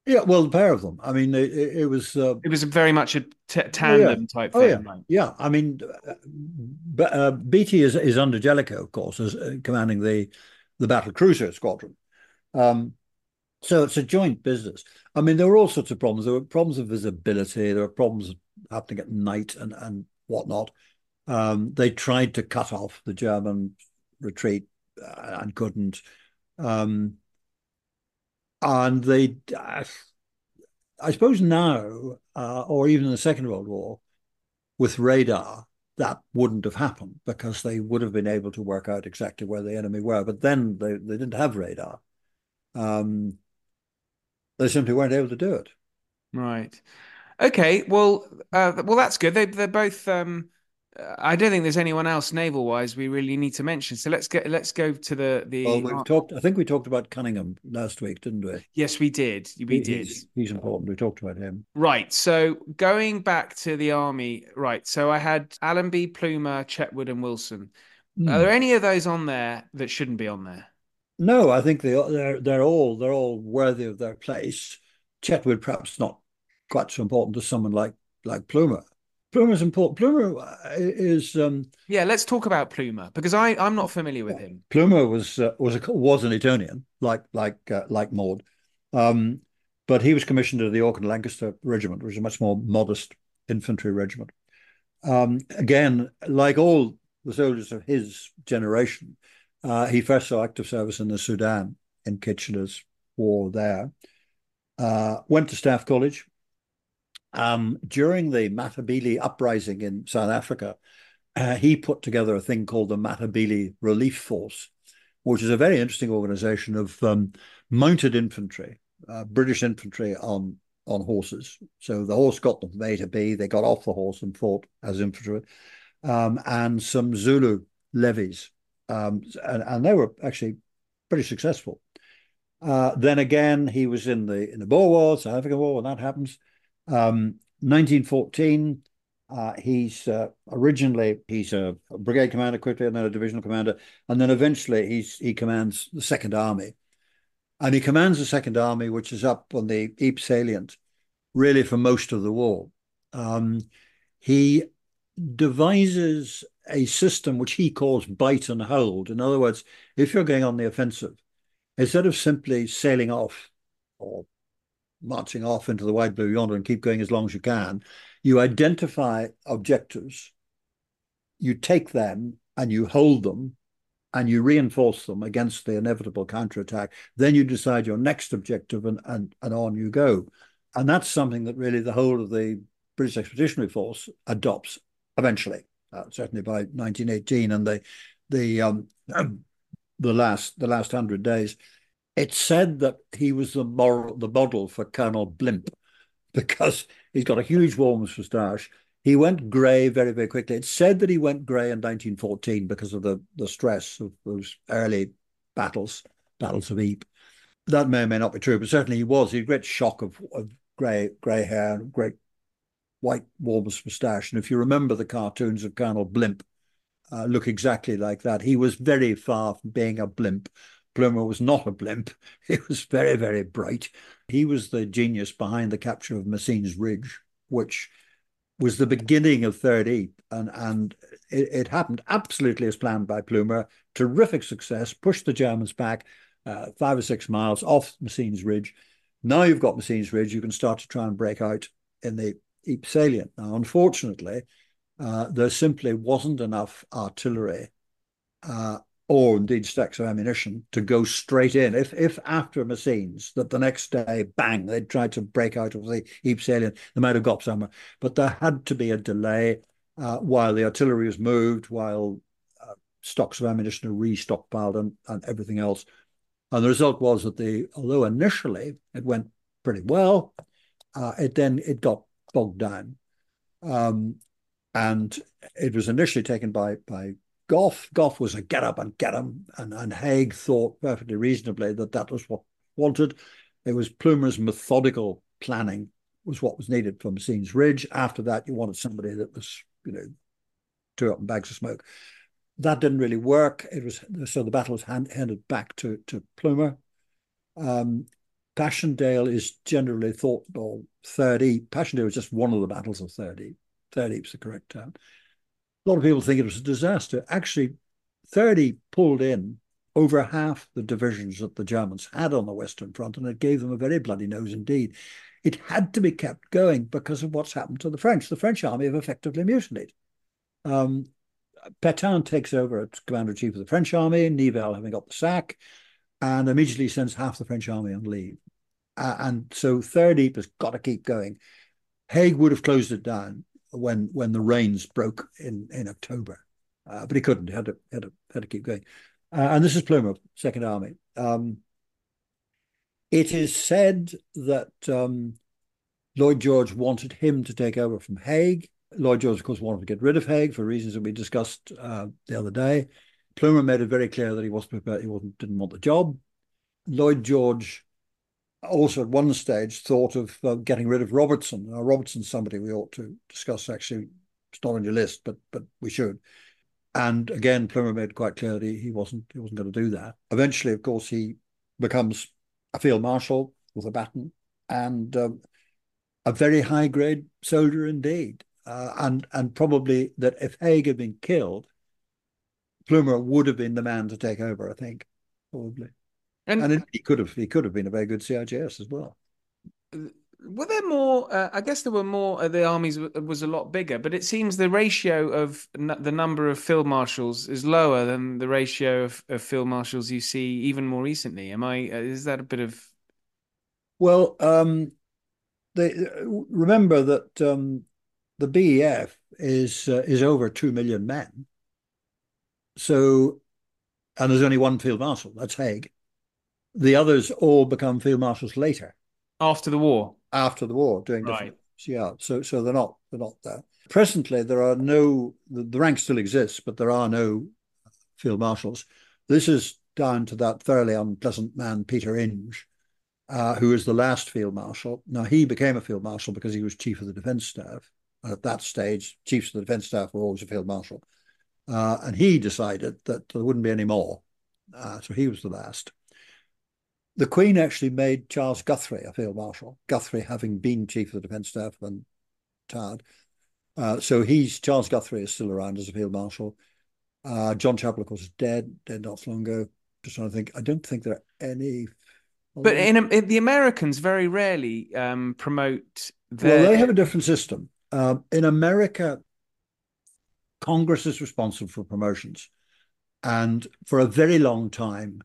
Yeah, well, the pair of them. I mean, it, it was. Uh, it was very much a t- tandem oh, yeah. type oh, thing. Yeah, right? yeah. I mean, uh, uh, Beatty is is under Jellicoe, of course, as uh, commanding the the battle cruiser squadron. Um, so it's a joint business. I mean, there were all sorts of problems. There were problems of visibility. There were problems happening at night and and whatnot. Um, they tried to cut off the German retreat uh, and couldn't. Um, and they, I suppose now, uh, or even in the Second World War, with radar, that wouldn't have happened because they would have been able to work out exactly where the enemy were. But then they, they didn't have radar. Um, they simply weren't able to do it. Right. Okay. Well, uh, well, that's good. They, they're both um, I don't think there's anyone else naval wise we really need to mention. So let's get let's go to the the. Well, we've talked. I think we talked about Cunningham last week, didn't we? Yes, we did. We he, did. He's, he's, important. We talked about him. Right. So going back to the army, right. So I had Allenby, Plumer, Chetwode, and Wilson. Mm. Are there any of those on there that shouldn't be on there? No, I think they they're they're all they're all worthy of their place. Chetwode perhaps not quite so important to someone like like Plumer. Plumer's important. Plumer uh, is. Um, yeah, let's talk about Plumer because I I'm not familiar with him. Plumer was uh, was a, was an Etonian, like like uh, like Maude, um, but he was commissioned to the York and Lancaster Regiment, which is a much more modest infantry regiment. Um, again, like all the soldiers of his generation, uh, he first saw active service in the Sudan in Kitchener's war there. Uh, went to Staff College, um, during the Matabele uprising in South Africa, uh, he put together a thing called the Matabele Relief Force, which is a very interesting organization of um, mounted infantry, uh, British infantry on on horses. So the horse got them from A to B. They got off the horse and fought as infantry, um, and some Zulu levies, um, and, and, they were actually pretty successful. Uh, then again, he was in the in the Boer War, South African War, when that happens. Um, 1914, uh, he's uh, originally he's a, brigade commander quickly, and then a divisional commander, and then eventually he's he commands the Second Army, and he commands the Second Army, which is up on the Ypres salient, really for most of the war. Um, he devises a system which he calls bite and hold. In other words, if you're going on the offensive, instead of simply sailing off or marching off into the wide blue yonder and keep going as long as you can. You identify objectives, you take them and you hold them and you reinforce them against the inevitable counterattack. Then you decide your next objective and, and, and on you go. And that's something that really the whole of the British Expeditionary Force adopts eventually, uh, certainly by 1918 and the the um, the last the last hundred days. It's said that he was the moral, the model for Colonel Blimp because he's got a huge Worms moustache. He went grey very, very quickly. It's said that he went grey in 1914 because of the, the stress of those early battles, battles of Ypres. That may or may not be true, but certainly he was. He had a great shock of, of grey grey hair, and great white Worms moustache. And if you remember the cartoons of Colonel Blimp, uh, look exactly like that. He was very far from being a blimp. Plumer was not a blimp. He was very, very bright. He was the genius behind the capture of Messines Ridge, which was the beginning of Third. And, and it, it, happened absolutely as planned by Plumer. Terrific success, pushed the Germans back uh, five or six miles off Messines Ridge. Now you've got Messines Ridge, you can start to try and break out in the Ypres salient. Now, unfortunately, uh, there simply wasn't enough artillery uh, or indeed stacks of ammunition to go straight in. If if after Messines that the next day, bang, they'd tried to break out of the Ypres salient, they might have got somewhere. But there had to be a delay uh, while the artillery was moved, while uh, stocks of ammunition are restockpiled and, and everything else. And the result was that the although initially it went pretty well, uh, it then it got bogged down. Um, and it was initially taken by by Gough, Gough was a get up and get him, and, and Haig thought perfectly reasonably that that was what wanted. It was Plumer's methodical planning was what was needed for Messines Ridge. After that, you wanted somebody that was, you know, two up in bags of smoke. That didn't really work. It was so the battle was hand, handed back to to Plumer. Um, Passchendaele is generally thought, or 30. Passchendaele was just one of the battles of 30. 30 is the correct term. A lot of people think it was a disaster. Actually, 30 pulled in over half the divisions that the Germans had on the Western Front, and it gave them a very bloody nose indeed. It had to be kept going because of what's happened to the French. The French army have effectively mutinied. Um, Pétain takes over as commander in chief of the French army, Nivelle having got the sack, and immediately sends half the French army on leave. Uh, and so Third Ypres has got to keep going. Haig would have closed it down when when the rains broke in in October, uh, but he couldn't. He had to had to had to keep going. Uh, and this is Plumer, Second Army. Um, it is said that um, Lloyd George wanted him to take over from Haig. Lloyd George, of course, wanted to get rid of Haig for reasons that we discussed uh, the other day. Plumer made it very clear that he wasn't prepared, he wasn't, didn't want the job. Lloyd George also at one stage thought of uh, getting rid of Robertson. Now, Robertson's somebody we ought to discuss. Actually, it's not on your list, but but we should. And again, Plumer made quite clear that he, he wasn't he wasn't going to do that. Eventually, of course, he becomes a field marshal with a baton and um, a very high grade soldier indeed. Uh, and and probably that if Haig had been killed, Plumer would have been the man to take over. I think probably. And, and he could have he could have been a very good CIGS as well. Were there more? Uh, I guess there were more. Uh, the armies was a lot bigger, but it seems the ratio of n- the number of field marshals is lower than the ratio of, of, field marshals you see even more recently. Am I? Uh, is that a bit of? Well, um, they remember that um, the BEF is uh, is over two million men. So, and there's only one field marshal. That's Haig. The others all become field marshals later. After the war. After the war, doing right. Yeah. So so they're not they're not there. Presently, there are no the, the rank still exists, but there are no field marshals. This is down to that thoroughly unpleasant man, Peter Inge, uh, was the last field marshal. Now, he became a field marshal because he was chief of the defense staff. And at that stage, chiefs of the defense staff were always a field marshal. Uh, and he decided that there wouldn't be any more. Uh, so he was the last the Queen actually made Charles Guthrie a field marshal, Guthrie having been chief of the defence staff when retired. Uh, so he's Charles Guthrie is still around as a field marshal. Uh, John Chapple, of course, is dead, dead not so long ago. Just trying to think. I don't think there are any. But in, in the Americans, very rarely um, promote. Their... Well, they have a different system. Um, in America, Congress is responsible for promotions, and for a very long time,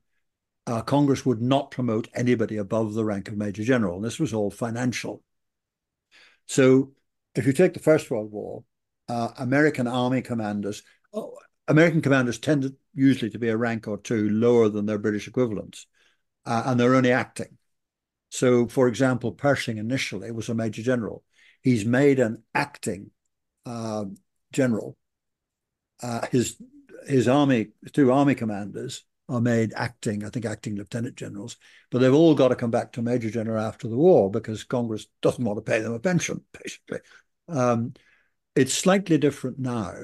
uh, Congress would not promote anybody above the rank of Major General. And this was all financial. So if you take the First World War, uh, American army commanders, oh, American commanders tended usually to be a rank or two lower than their British equivalents, uh, and they're only acting. So, for example, Pershing initially was a major general. He's made an acting uh, general. Uh, his his army, two army commanders, are made acting, I think acting lieutenant generals, but they've all got to come back to major general after the war because Congress doesn't want to pay them a pension, basically. Um, it's slightly different now.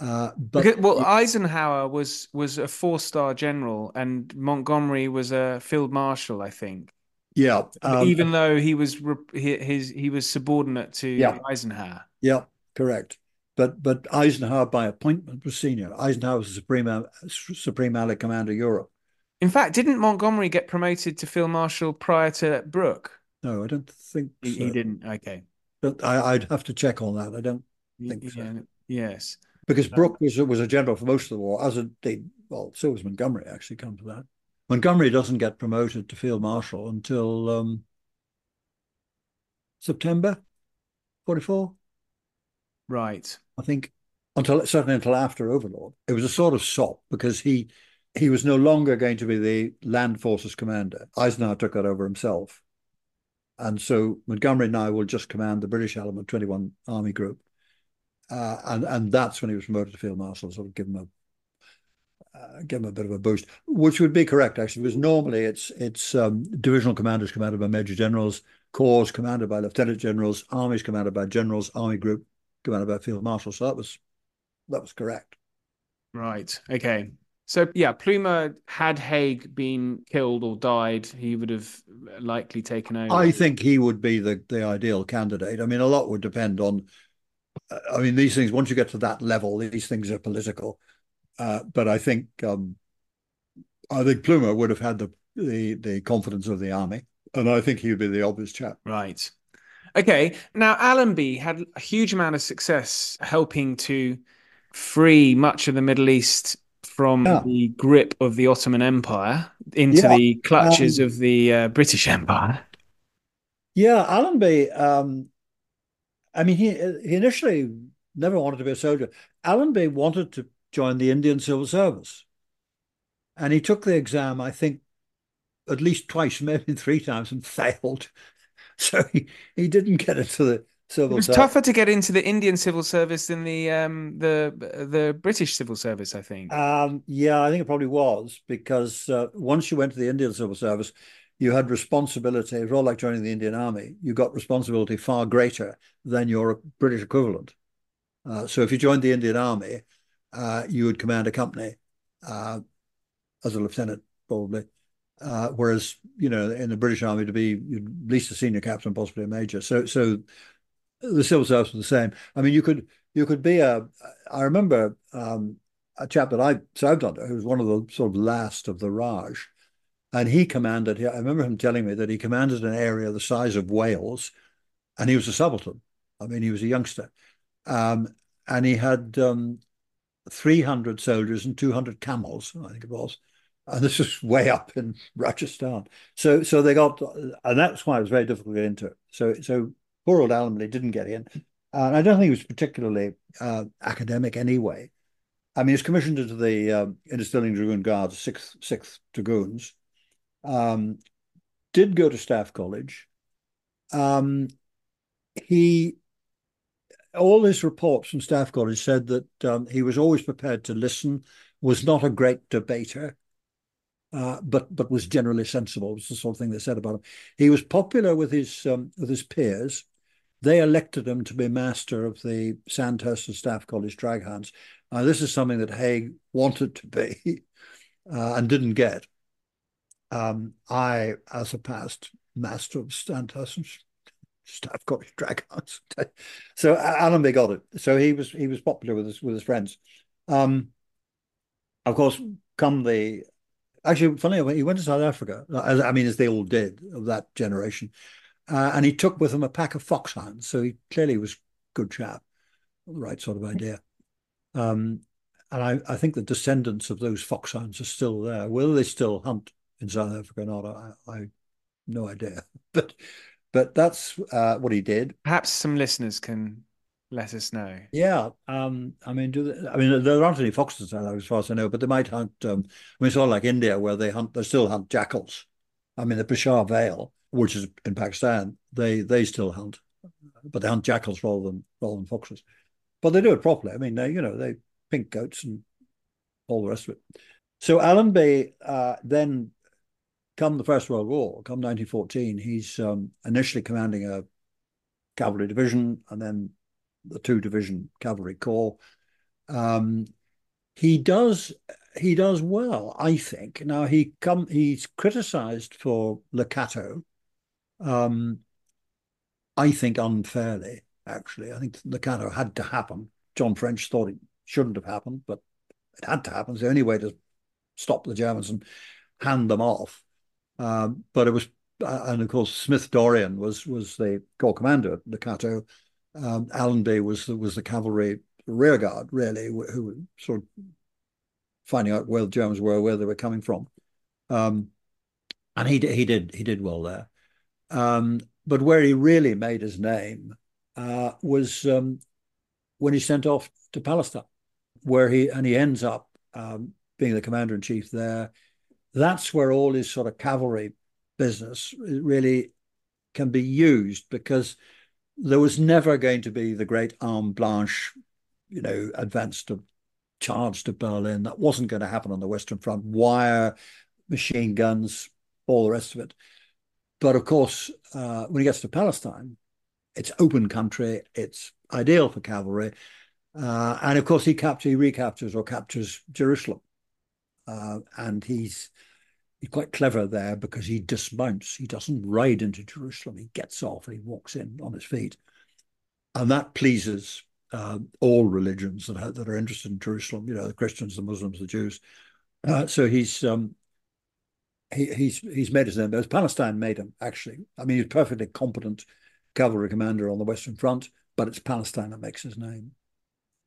Uh, but because, well, Eisenhower was was a four star general, and Montgomery was a field marshal, I think. Yeah, um, even though he was his he was subordinate to yeah. Eisenhower. Yeah, correct but but Eisenhower by appointment was senior. Eisenhower was the supreme supreme Allied commander Europe. In fact, didn't Montgomery get promoted to field marshal prior to Brooke? No, I don't think he, so. he didn't. Okay, but I, would have to check on that. I don't think yeah, so. Yes, because Brooke was was a general for most of the war, as did well. So was Montgomery. Actually, come to that. Montgomery doesn't get promoted to field marshal until um, September forty four. Right. I think until certainly until after Overlord, it was a sort of sop because he he was no longer going to be the land forces commander. Eisenhower took that over himself, and so Montgomery now will just command the British element, twenty one Army Group, uh, and and that's when he was promoted to field marshal. So give him a uh, give him a bit of a boost, which would be correct actually, because normally it's it's um, divisional commanders commanded by major generals, corps commanded by lieutenant generals, armies commanded by generals, army group commanded by field marshal. So that was that was correct. Right. Okay. So yeah, Plumer had Haig been killed or died, he would have likely taken over. I think he would be the the ideal candidate. I mean, a lot would depend on. I mean, these things. Once you get to that level, these things are political. Uh, but I think um, I think Plumer would have had the the the confidence of the army, and I think he would be the obvious chap. Right. Okay. Now Allenby had a huge amount of success helping to free much of the Middle East from yeah. the grip of the Ottoman Empire into yeah. the clutches um, of the uh, British Empire. Yeah, Allenby. Um, I mean, he he initially never wanted to be a soldier. Allenby wanted to join the Indian Civil Service, and he took the exam. I think at least twice, maybe three times, and failed. So he, he didn't get into the civil. Service. It was tougher to get into the Indian civil service than the um, the the British civil service. I think. Um, yeah, I think it probably was because uh, once you went to the Indian civil service, you had responsibility. It was all like joining the Indian Army. You got responsibility far greater than your British equivalent. Uh, so if you joined the Indian Army, uh, you would command a company uh, as a lieutenant, probably. Uh, whereas you know in the British Army to be at least a senior captain, possibly a major. So so the civil service was the same. I mean, you could you could be a. I remember um, a chap that I served under who was one of the sort of last of the Raj, and he commanded. I remember him telling me that he commanded an area the size of Wales, and he was a subaltern. I mean, he was a youngster, um, and he had um, 300 soldiers and 200 camels, I think it was. And this was way up in Rajasthan. So, so they got, and that's why it was very difficult to get into it. So, so poor old Allenby didn't get in. And I don't think he was particularly uh, academic anyway. I mean, he was commissioned into the um, into Dragoon Guards, sixth sixth Dragoons. Um, did go to Staff College. Um, he all his reports from Staff College said that um, he was always prepared to listen, was not a great debater, uh, but but was generally sensible. Was the sort of thing they said about him. He was popular with his um, with his peers. They elected him to be master of the Sandhurst and Staff College Draghounds. Uh, this is something that Haig wanted to be uh, and didn't get. Um, I, as a past master of Sandhurst and Staff College Draghounds, so Allenby got it. So he was he was popular with his with his friends. Um, of course, come the actually funny he went to South Africa. I mean, as they all did of that generation. Uh, and he took with him a pack of foxhounds. So he clearly was good chap, right sort of idea. Um, and I, I, think the descendants of those foxhounds are still there. Will they still hunt in South Africa or not? I, I no idea. But but that's uh, what he did. Perhaps some listeners can let us know. Yeah, um, I mean, do they, I mean there aren't any foxes as far as I know, but they might hunt. Um, I mean, it's all like India where they hunt. They still hunt jackals. I mean, the Peshawar Vale which is in Pakistan, they they still hunt, but they hunt jackals rather than rather than foxes. But they do it properly. I mean, they you know they pink goats and all the rest of it. So Allenby uh, then, come the First World War, come 1914, he's um, initially commanding a cavalry division and then the two division cavalry corps. Um, he does he does well, I think. Now he come he's criticised for Le Cateau, um, I think unfairly, actually. I think Cateau had to happen. John French thought it shouldn't have happened, but it had to happen. It's the only way to stop the Germans and hand them off. Um, but it was, uh, and of course, Smith Dorrien was was the corps commander at Cateau. Um, Allenby was was the cavalry rearguard, really, who, were sort of finding out where the Germans were, where they were coming from. Um, and he he did he did well there. Um, but where he really made his name uh, was um, when he sent off to Palestine, where he and he ends up um, being the commander in chief there. That's where all his sort of cavalry business really can be used because there was never going to be the great arme blanche, you know, advance to charge to Berlin. That wasn't going to happen on the Western Front. Wire, machine guns, all the rest of it. But of course, uh, when he gets to Palestine, it's open country, it's ideal for cavalry. Uh, and of course, he captures, he recaptures or captures Jerusalem. uh, and he's he's quite clever there because he dismounts. He doesn't ride into Jerusalem. He gets off and he walks in on his feet, and that pleases uh, all religions that are, that are interested in Jerusalem. You know, the Christians, the Muslims, the Jews. Uh, so he's um, he, he's he's made his name. As Palestine made him actually. I mean, he's perfectly competent cavalry commander on the Western Front, but it's Palestine that makes his name.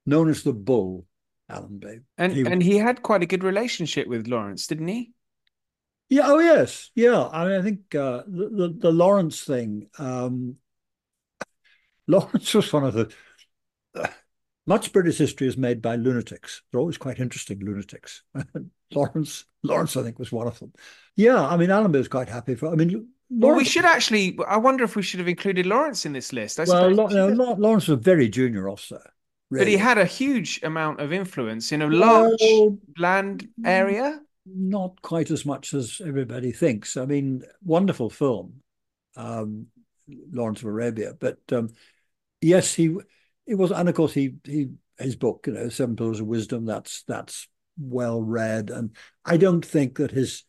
Known as the Bull, Allenby. And he, and he had quite a good relationship with Lawrence, didn't he? Yeah. Oh, yes. Yeah. I mean, I think uh, the, the, the Lawrence thing. Um, Lawrence was one of the. Uh, much British history is made by lunatics. They're always quite interesting lunatics. Lawrence, Lawrence, I think, was one of them. Yeah, I mean, Allenby was quite happy for. I mean, Lawrence, well, we should actually. I wonder if we should have included Lawrence in this list. I well, no, Lawrence was a very junior officer. Really. But he had a huge amount of influence in a large well, land area. Not quite as much as everybody thinks. I mean, wonderful film, um, Lawrence of Arabia. But um, yes, he it was, and of course, he he his book, you know, Seven Pillars of Wisdom. That's that's well read, and I don't think that his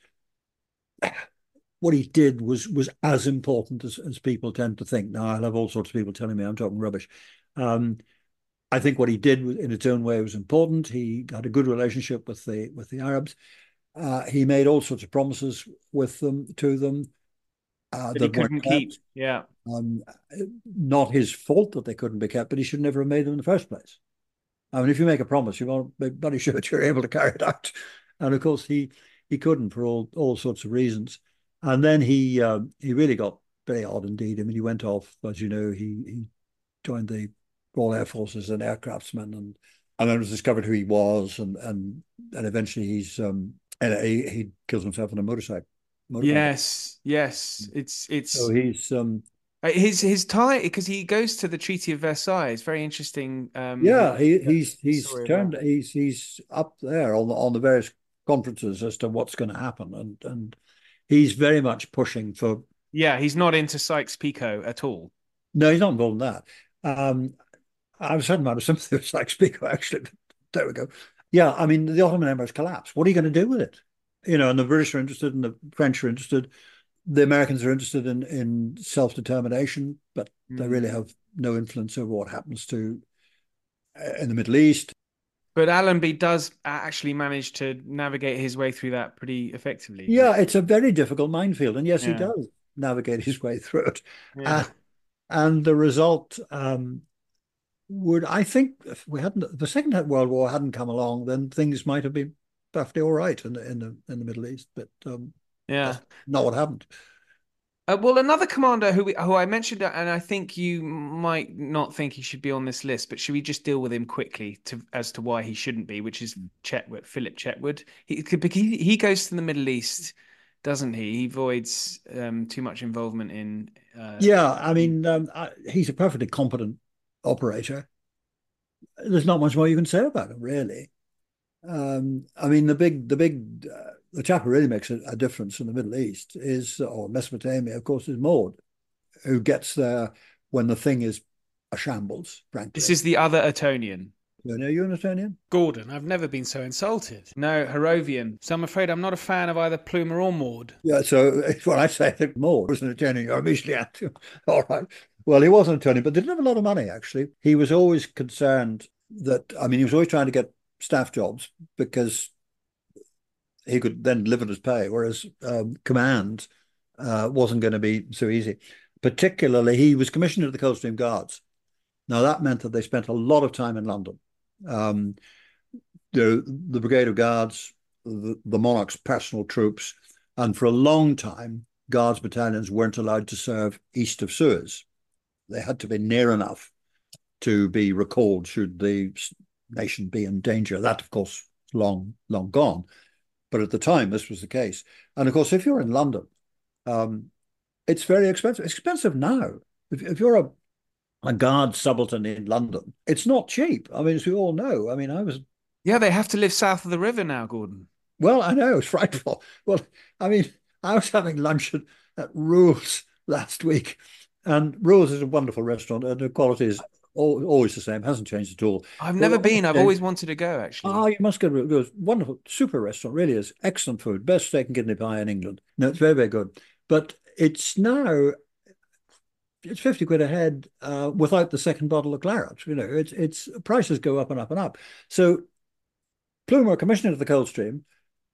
what he did was was as important as, as people tend to think. Now I'll have all sorts of people telling me I'm talking rubbish. Um, I think what he did in its own way was important. He had a good relationship with the with the Arabs. Uh, he made all sorts of promises with them to them uh, that, that he couldn't keep. Yeah, um, not his fault that they couldn't be kept, but he should never have made them in the first place. I mean, if you make a promise, you want to be bloody sure that you're able to carry it out. And of course, he he couldn't for all all sorts of reasons. And then he um, he really got very odd indeed. I mean, he went off, as you know, he he joined the Royal Air Force as an aircraftsman, and and then it was discovered who he was, and and and eventually he's um and he, he kills himself on a motorcycle. motorcycle. Yes, yes, it's it's. So he's um uh, his his tie because he goes to the Treaty of Versailles. It's very interesting. Um, yeah, he, he's he's turned he's he's up there on the on the various conferences as to what's going to happen, and and he's very much pushing for. Yeah, he's not into Sykes-Picot at all. No, he's not involved in that. Um, I was having of sympathy with Sykes-Picot actually. There we go. Yeah, I mean the Ottoman Empire's collapsed. What are you going to do with it? You know, and the British are interested, and the French are interested. The Americans are interested in in self determination, but mm. they really have no influence over what happens to uh, in the Middle East. But Allenby does actually manage to navigate his way through that pretty effectively. Yeah, it's a very difficult minefield, and yes, yeah. he does navigate his way through it. Yeah. Uh, and the result um, would, I think, if we hadn't the Second World War hadn't come along, then things might have been perfectly all right in the in the in the Middle East. But um, yeah, not what happened. Uh, well, another commander who we, who I mentioned, and I think you might not think he should be on this list, but should we just deal with him quickly to as to why he shouldn't be? Which is Chetwode, Philip Chetwode. He he, he goes to the Middle East, doesn't he? He avoids um, too much involvement in. Uh, yeah, I mean, um, I, he's a perfectly competent operator. There's not much more you can say about him, really. Um, I mean, the big the big uh, the chap who really makes a, a, difference in the Middle East is, or Mesopotamia, of course, is Maude, who gets there when the thing is a shambles, frankly. This is the other Etonian. You know, you're an Etonian? Gordon, I've never been so insulted. No, Harrovian. So I'm afraid I'm not a fan of either Plumer or Maude. Yeah, so when I say that Maude was an Etonian, you're immediately at him. All right. Well, he was an Etonian, but didn't have a lot of money, actually. He was always concerned that, I mean, he was always trying to get staff jobs because he could then live on his pay, whereas um, command uh, wasn't going to be so easy. Particularly, he was commissioned to the Coldstream Guards. Now that meant that they spent a lot of time in London. Um, the the Brigade of Guards, the, the monarch's personal troops, and for a long time, guards battalions weren't allowed to serve east of Suez. They had to be near enough to be recalled should the nation be in danger. That, of course, long long gone. But at the time, this was the case. And of course, if you're in London, um, it's very expensive. It's expensive now. If, if you're a, a guard subaltern in London, it's not cheap. I mean, as we all know, I mean, I was. Yeah, they have to live south of the river now, Gordon. Well, I know it's frightful. Well, I mean, I was having lunch at, at Rules last week, and Rules is a wonderful restaurant, and the quality is always the same, hasn't changed at all. I've never well, been. I've always wanted to go. Actually, oh, you must go. It was wonderful, super restaurant. Really is excellent food. Best steak and kidney pie in England. No, it's very very good. But it's now it's 50 quid a head uh, without the second bottle of claret. You know, it's it's prices go up and up and up. So Plumer commissioner of the Coldstream,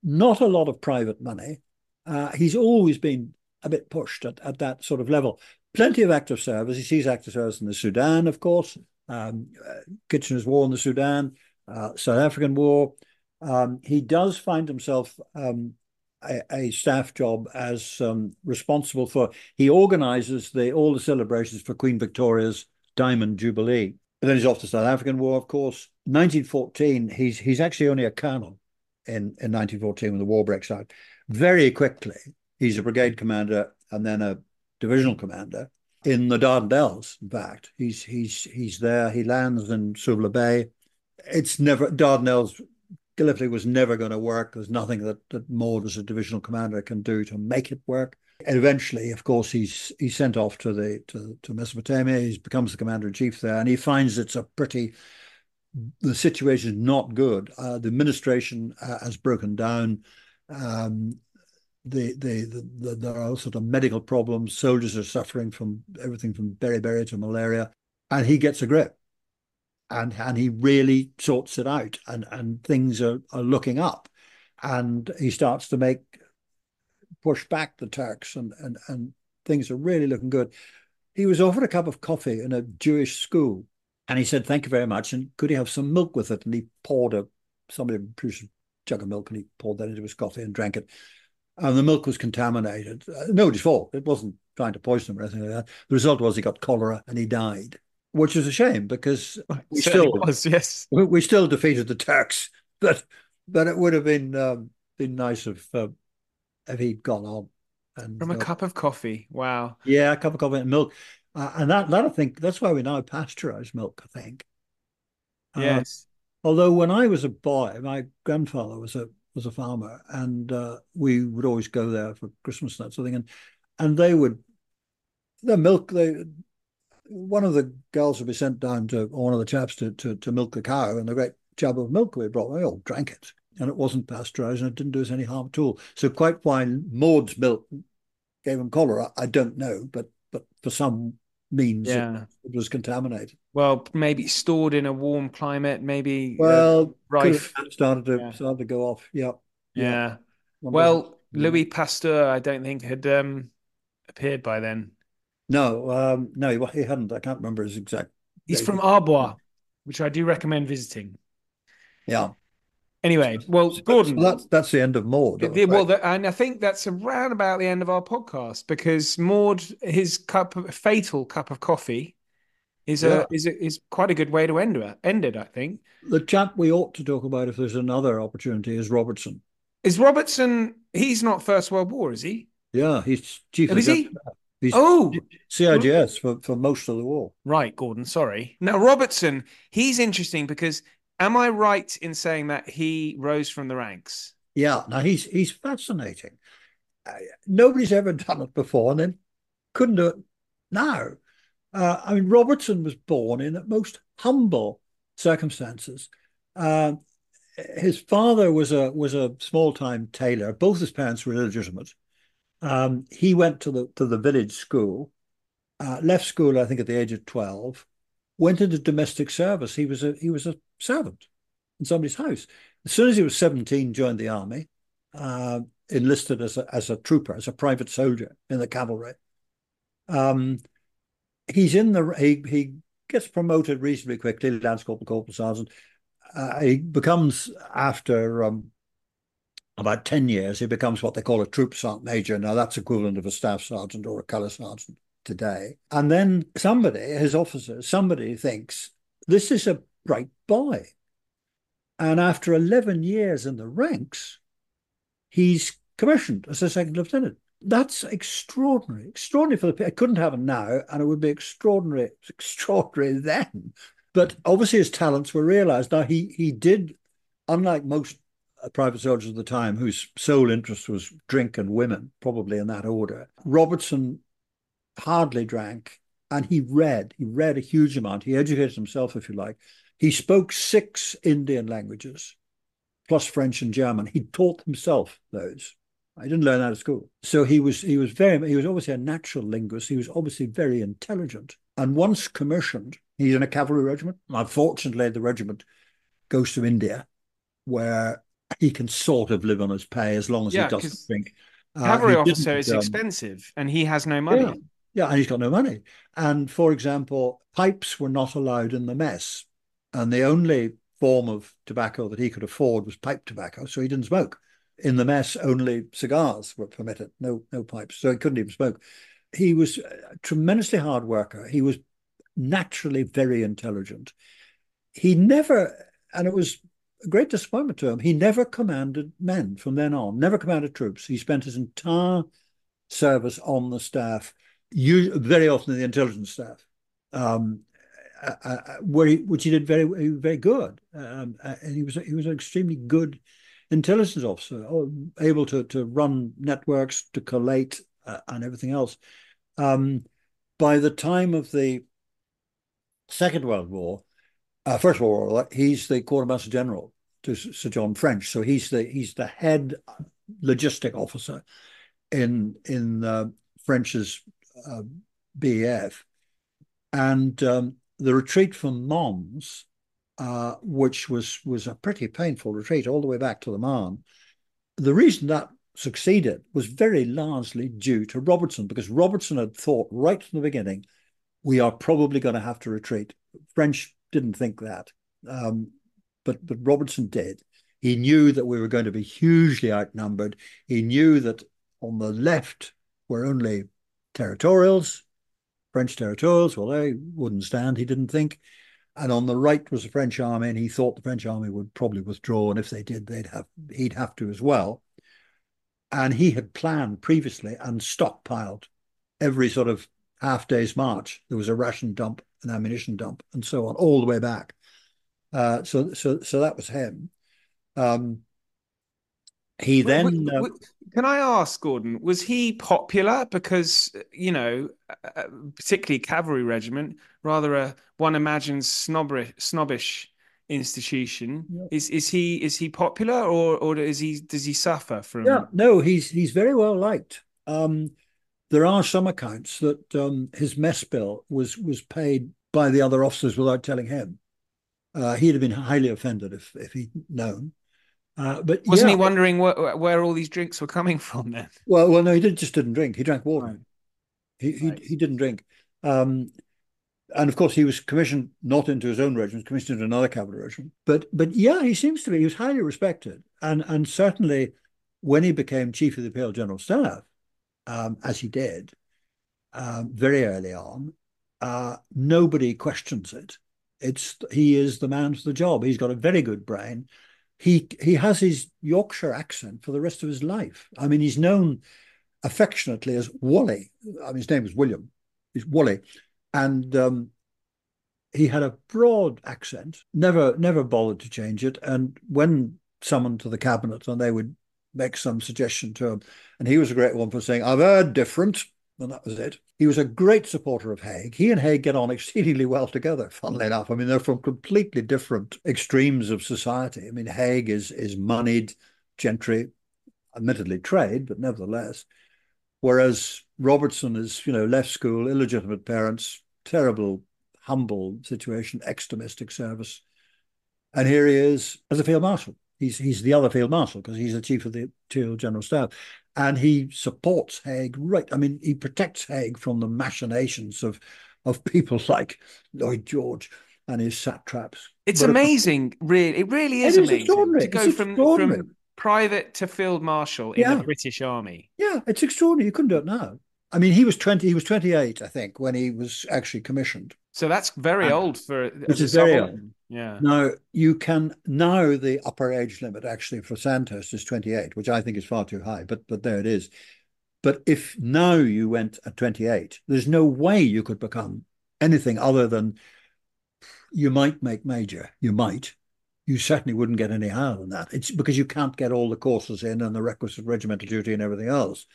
not a lot of private money. Uh, he's always been a bit pushed at, at that sort of level. Plenty of active service. He sees active service in the Sudan, of course, um, uh, Kitchener's War in the Sudan, uh, South African War. Um, he does find himself um, a, a, staff job as um, responsible for. He organises the all the celebrations for Queen Victoria's Diamond Jubilee. And then he's off to South African War, of course. 1914, he's he's actually only a colonel in, in 1914 when the war breaks out. Very quickly, he's a brigade commander and then a divisional commander in the Dardanelles. In fact, he's he's he's there. He lands in Suvla Bay. It's never Dardanelles. Gallipoli was never going to work. There's nothing that that Maude as a divisional commander can do to make it work. And eventually, of course, he's he's sent off to the to, to Mesopotamia. He becomes the commander in chief there, and he finds it's a pretty the situation is not good. Uh, the administration uh, has broken down. Um, the, the, the, the, there are sort of medical problems. Soldiers are suffering from everything from beriberi to malaria, and he gets a grip, and and he really sorts it out, and and things are, are looking up, and he starts to make push back the Turks, and and and things are really looking good. He was offered a cup of coffee in a Jewish school, and he said, "Thank you very much." And could he have some milk with it? And he poured a somebody produced a jug of milk, and he poured that into his coffee and drank it and the milk was contaminated. Uh, nobody's fault. It wasn't trying to poison him or anything like that. The result was he got cholera and he died, which is a shame because we still was, yes we, we, still defeated the Turks, but but it would have been um, been nice if uh, if he'd gone on. And, From a uh, cup of coffee, wow. Yeah, a cup of coffee and milk, uh, and that that I think that's why we now pasteurize milk. I think. Yes. although when I was a boy, my grandfather was a was a farmer, and uh, we would always go there for Christmas and that sort of thing. And and they would the milk they one of the girls would be sent down to one of the chaps to, to, to milk the cow, and the great jug of milk we brought, we all drank it, and it wasn't pasteurized, and it didn't do us any harm at all. So quite why Maude's milk gave him cholera, I don't know, but but for some means yeah. it, it was contaminated. Well, maybe stored in a warm climate, maybe well, uh, rife started to yeah. started to go off. Yeah, yeah. yeah. Well, Louis Pasteur, I don't think had um, appeared by then. No, um, no, he, he hadn't. I can't remember his exact. He's date. from Arbois, which I do recommend visiting. Yeah. Anyway, well, Gordon, so that's that's the end of Maude. The, well, the, and I think that's around about the end of our podcast because Maude, his cup, of, fatal cup of coffee, is yeah. a is a, is quite a good way to end it. End it, I think. The chap we ought to talk about if there's another opportunity is Robertson. Is Robertson? He's not First World War, is he? Yeah, he's chief. Oh, is he? He's oh, CIGS for, for most of the war. Right, Gordon. Sorry. Now Robertson, he's interesting because am I right in saying that he rose from the ranks? Yeah. Now he's he's fascinating. Uh, nobody's ever done it before, and then couldn't do it now. Uh, I mean, Robertson was born in the most humble circumstances. Uh, his father was a was a small time tailor. Both his parents were illegitimate. Um, he went to the to the village school, uh, left school I think at the age of twelve, went into domestic service. He was a he was a servant in somebody's house. As soon as he was seventeen, joined the army, uh, enlisted as a as a trooper, as a private soldier in the cavalry. Um, he's in the he he gets promoted reasonably quickly, lance corporal, corporal sergeant. Uh, he becomes after um, about ten years, he becomes what they call a troop sergeant major. Now that's equivalent of a staff sergeant or a colour sergeant today. And then somebody, his officer, somebody thinks this is a bright boy, and after eleven years in the ranks, he's commissioned as a second lieutenant that's extraordinary, extraordinary for the. It couldn't happen now, and it would be extraordinary, extraordinary then. But obviously, his talents were realised. Now he he did, unlike most uh, private soldiers of the time, whose sole interest was drink and women, probably in that order. Robertson hardly drank and he read. He read a huge amount. He educated himself, if you like. He spoke six Indian languages, plus French and German. He taught himself those. I didn't learn that at school. So he was he was very he was obviously a natural linguist. He was obviously very intelligent. And once commissioned, he's in a cavalry regiment. Unfortunately, the regiment goes to India, where he can sort of live on his pay as long as Yeah, he doesn't drink. Uh, Cavalry he officer is um, expensive, and he has no money. Yeah. Yeah, and he's got no money. And for example, pipes were not allowed in the mess. And the only form of tobacco that he could afford was pipe tobacco. So he didn't smoke. In the mess, only cigars were permitted, no, no pipes. So he couldn't even smoke. He was a tremendously hard worker. He was naturally very intelligent. He never, and it was a great disappointment to him, he never commanded men from then on, never commanded troops. He spent his entire service on the staff, very often the intelligence staff, um, uh, uh, where he, which he did very very good, um, uh, and he was he was an extremely good intelligence officer, oh, able to to run networks, to collate, uh, and everything else. Um, by the time of the Second World War, uh, First World War, he's the quartermaster general to Sir John French, so he's the he's the head logistic officer in in uh, French's uh, and um, the retreat from Mons, uh, which was was a pretty painful retreat all the way back to the Marne. The reason that succeeded was very largely due to Robertson, because Robertson had thought right from the beginning, we are probably going to have to retreat. French didn't think that, um, but but Robertson did. He knew that we were going to be hugely outnumbered. He knew that on the left were only territorials, French territorials. Well, they wouldn't stand, he didn't think. And on the right was the French army, and he thought the French army would probably withdraw, and if they did, they'd have he'd have to as well. And he had planned previously and stockpiled every sort of half day's march. There was a ration dump, an ammunition dump, and so on, all the way back. Uh, so, so, so that was him. Um, he then w- uh, w- can I ask, Gordon, was he popular? Because, you know, uh, particularly cavalry regiment, rather a one imagines snobbish, snobbish institution. Yeah. Is is he is he popular or or is he does he suffer from Yeah, no, he's he's very well liked. Um, there are some accounts that um, his mess bill was was paid by the other officers without telling him. Uh, he'd have been highly offended if if he'd known. Uh, but Wasn't yeah, he wondering where, where all these drinks were coming from then? Well, well, no, he did, just didn't drink. He drank water. Right. He, he he didn't drink. Um, and of course, he was commissioned not into his own regiment, commissioned into another cavalry regiment. But but yeah, he seems to be. He was highly respected, and and certainly when he became chief of the Imperial General Staff, um, as he did um, very early on, uh, nobody questions it. It's he is the man for the job. He's got a very good brain. He he has his Yorkshire accent for the rest of his life. I mean, he's known affectionately as Wally. I mean, his name was William. He's Wally, and um, he had a broad accent. Never never bothered to change it. And when summoned to the cabinet, and they would make some suggestion to him, and he was a great one for saying, "I've heard different." And that was it. He was a great supporter of Haig. He and Haig get on exceedingly well together, funnily enough. I mean, they're from completely different extremes of society. I mean, Haig is is moneyed gentry, admittedly trade, but nevertheless. Whereas Robertson is, you know, left school, illegitimate parents, terrible, humble situation, ex-domestic service. And here he is as a field marshal. He's he's the other field marshal because he's the chief of the General Staff. And he supports Haig right. I mean, he protects Haig from the machinations of of people like Lloyd George and his satraps. It's But amazing, really. It really is It is amazing extraordinary. to go from from private to field marshal in Yeah. the British Army. Yeah, it's extraordinary. You couldn't do it now. I mean, he was 20, he was 28, I think, when he was actually commissioned. So that's very Uh, old for Which is very subaltern. Yeah. Now, you can, now the upper age limit actually for Sandhurst is 28, which I think is far too high, but but there it is. But if now you went at 28, there's no way you could become anything other than you might make major. You might. You certainly wouldn't get any higher than that. It's because you can't get all the courses in and the requisite regimental duty and everything else.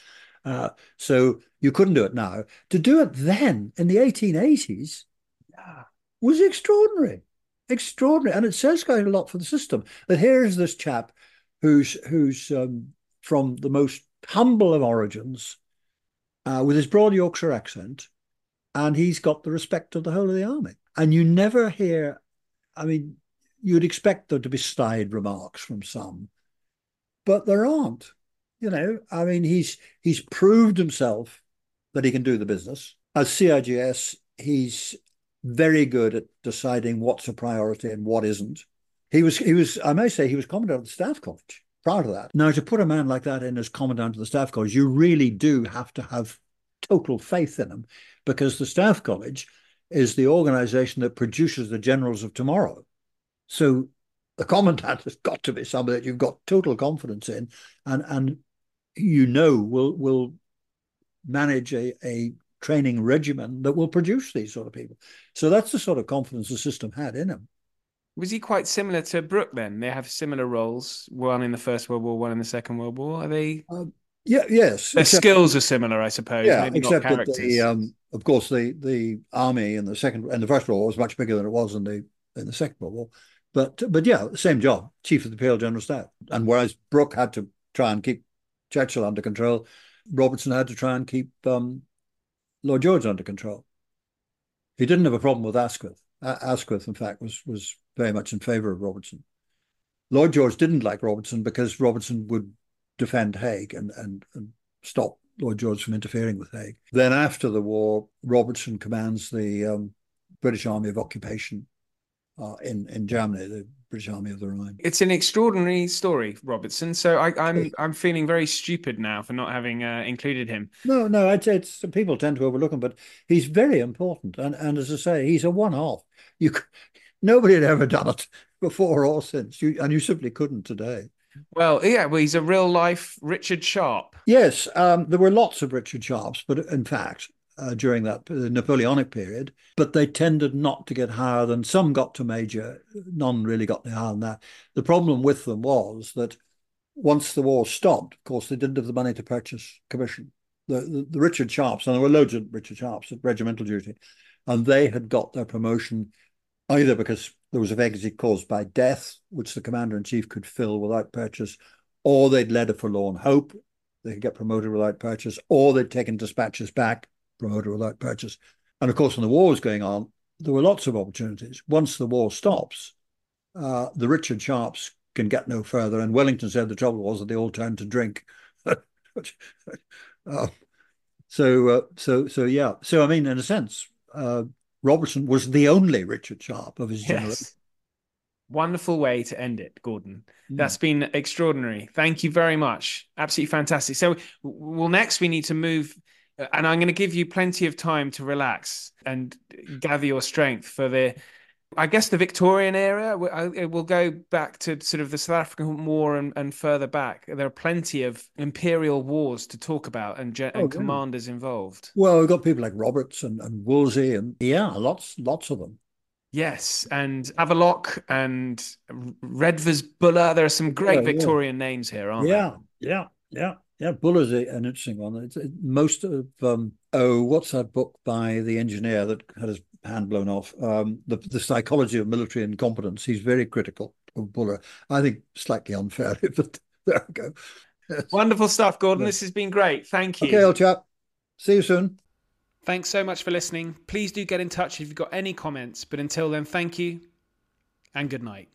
Uh, so you couldn't do it now. To do it then in the 1880s was extraordinary, extraordinary, and it says quite a lot for the system. That here's this chap who's who's um, from the most humble of origins, uh, with his broad Yorkshire accent, and he's got the respect of the whole of the army. And you never hear, I mean, you'd expect there to be snide remarks from some, but there aren't. You know, I mean, he's he's proved himself that he can do the business. As CIGS, he's very good at deciding what's a priority and what isn't. He was he was I may say he was commandant of the staff college prior to that. Now to put a man like that in as commandant of the staff college, you really do have to have total faith in him because the staff college is the organization that produces the generals of tomorrow. So the commandant has got to be somebody that you've got total confidence in and and you know will will manage a, a training regimen that will produce these sort of people. So that's the sort of confidence the system had in him. Was he quite similar to Brooke then? They have similar roles, one in the First World War, one in the Second World War. Are they? Um, yeah, yes. Their except, skills are similar, I suppose. Yeah, Maybe except that the, um, of course, the the army in the second and the First World War was much bigger than it was in the in the Second World War. But but yeah, same job, chief of the Imperial General Staff. And whereas Brooke had to try and keep Churchill under control, Robertson had to try and keep um, Lloyd George under control. He didn't have a problem with Asquith. Asquith, in fact, was was very much in favour of Robertson. Lloyd George didn't like Robertson because Robertson would defend Haig and, and, and stop Lloyd George from interfering with Haig. Then after the war, Robertson commands the um, British Army of Occupation uh, in in Germany, the British Army of the Rhine. It's an extraordinary story, Robertson. So I, am I'm, I'm feeling very stupid now for not having uh, included him. No, no, I'd say it's people tend to overlook him, but he's very important. And and as I say, he's a one-off. You nobody had ever done it before or since, you, and you simply couldn't today. Well, yeah, well, he's a real life Richard Sharpe. Yes, um, there were lots of Richard Sharpes, but in fact, uh, during that the Napoleonic period, but they tended not to get higher than some got to major. None really got higher than that. The problem with them was that once the war stopped, of course, they didn't have the money to purchase commission. The, the, the Richard Sharpes, and there were loads of Richard Sharpes at regimental duty, and they had got their promotion either because there was a vacancy caused by death, which the commander in chief could fill without purchase, or they'd led a forlorn hope, they could get promoted without purchase, or they'd taken dispatches back promoter without purchase. And of course, when the war was going on, there were lots of opportunities. Once the war stops, uh, the Richard Sharpes can get no further. And Wellington said the trouble was that they all turned to drink. uh, so, uh, so, so, yeah. So, I mean, in a sense, uh, Robertson was the only Richard Sharpe of his yes. generation. Wonderful way to end it, Gordon. Mm. That's been extraordinary. Thank you very much. Absolutely fantastic. So, well, next we need to move and I'm going to give you plenty of time to relax and gather your strength for the, I guess, the Victorian era. It will go back to sort of the South African War and, and further back. There are plenty of imperial wars to talk about and, and oh, commanders involved. Well, we've got people like Roberts and, and Wolseley, and yeah, lots, lots of them. Yes, and Havelock and Redvers Buller. There are some great yeah, Victorian yeah. names here, aren't yeah, there? Yeah, yeah, yeah. Yeah, Buller's an interesting one. It's, it, most of um, oh, what's that book by the engineer that had his hand blown off? Um, the the psychology of military incompetence. He's very critical of Buller. I think slightly unfairly, but there we go. Yes. Wonderful stuff, Gordon. This has been great. Thank you. Okay, old chap. See you soon. Thanks so much for listening. Please do get in touch if you've got any comments. But until then, thank you and good night.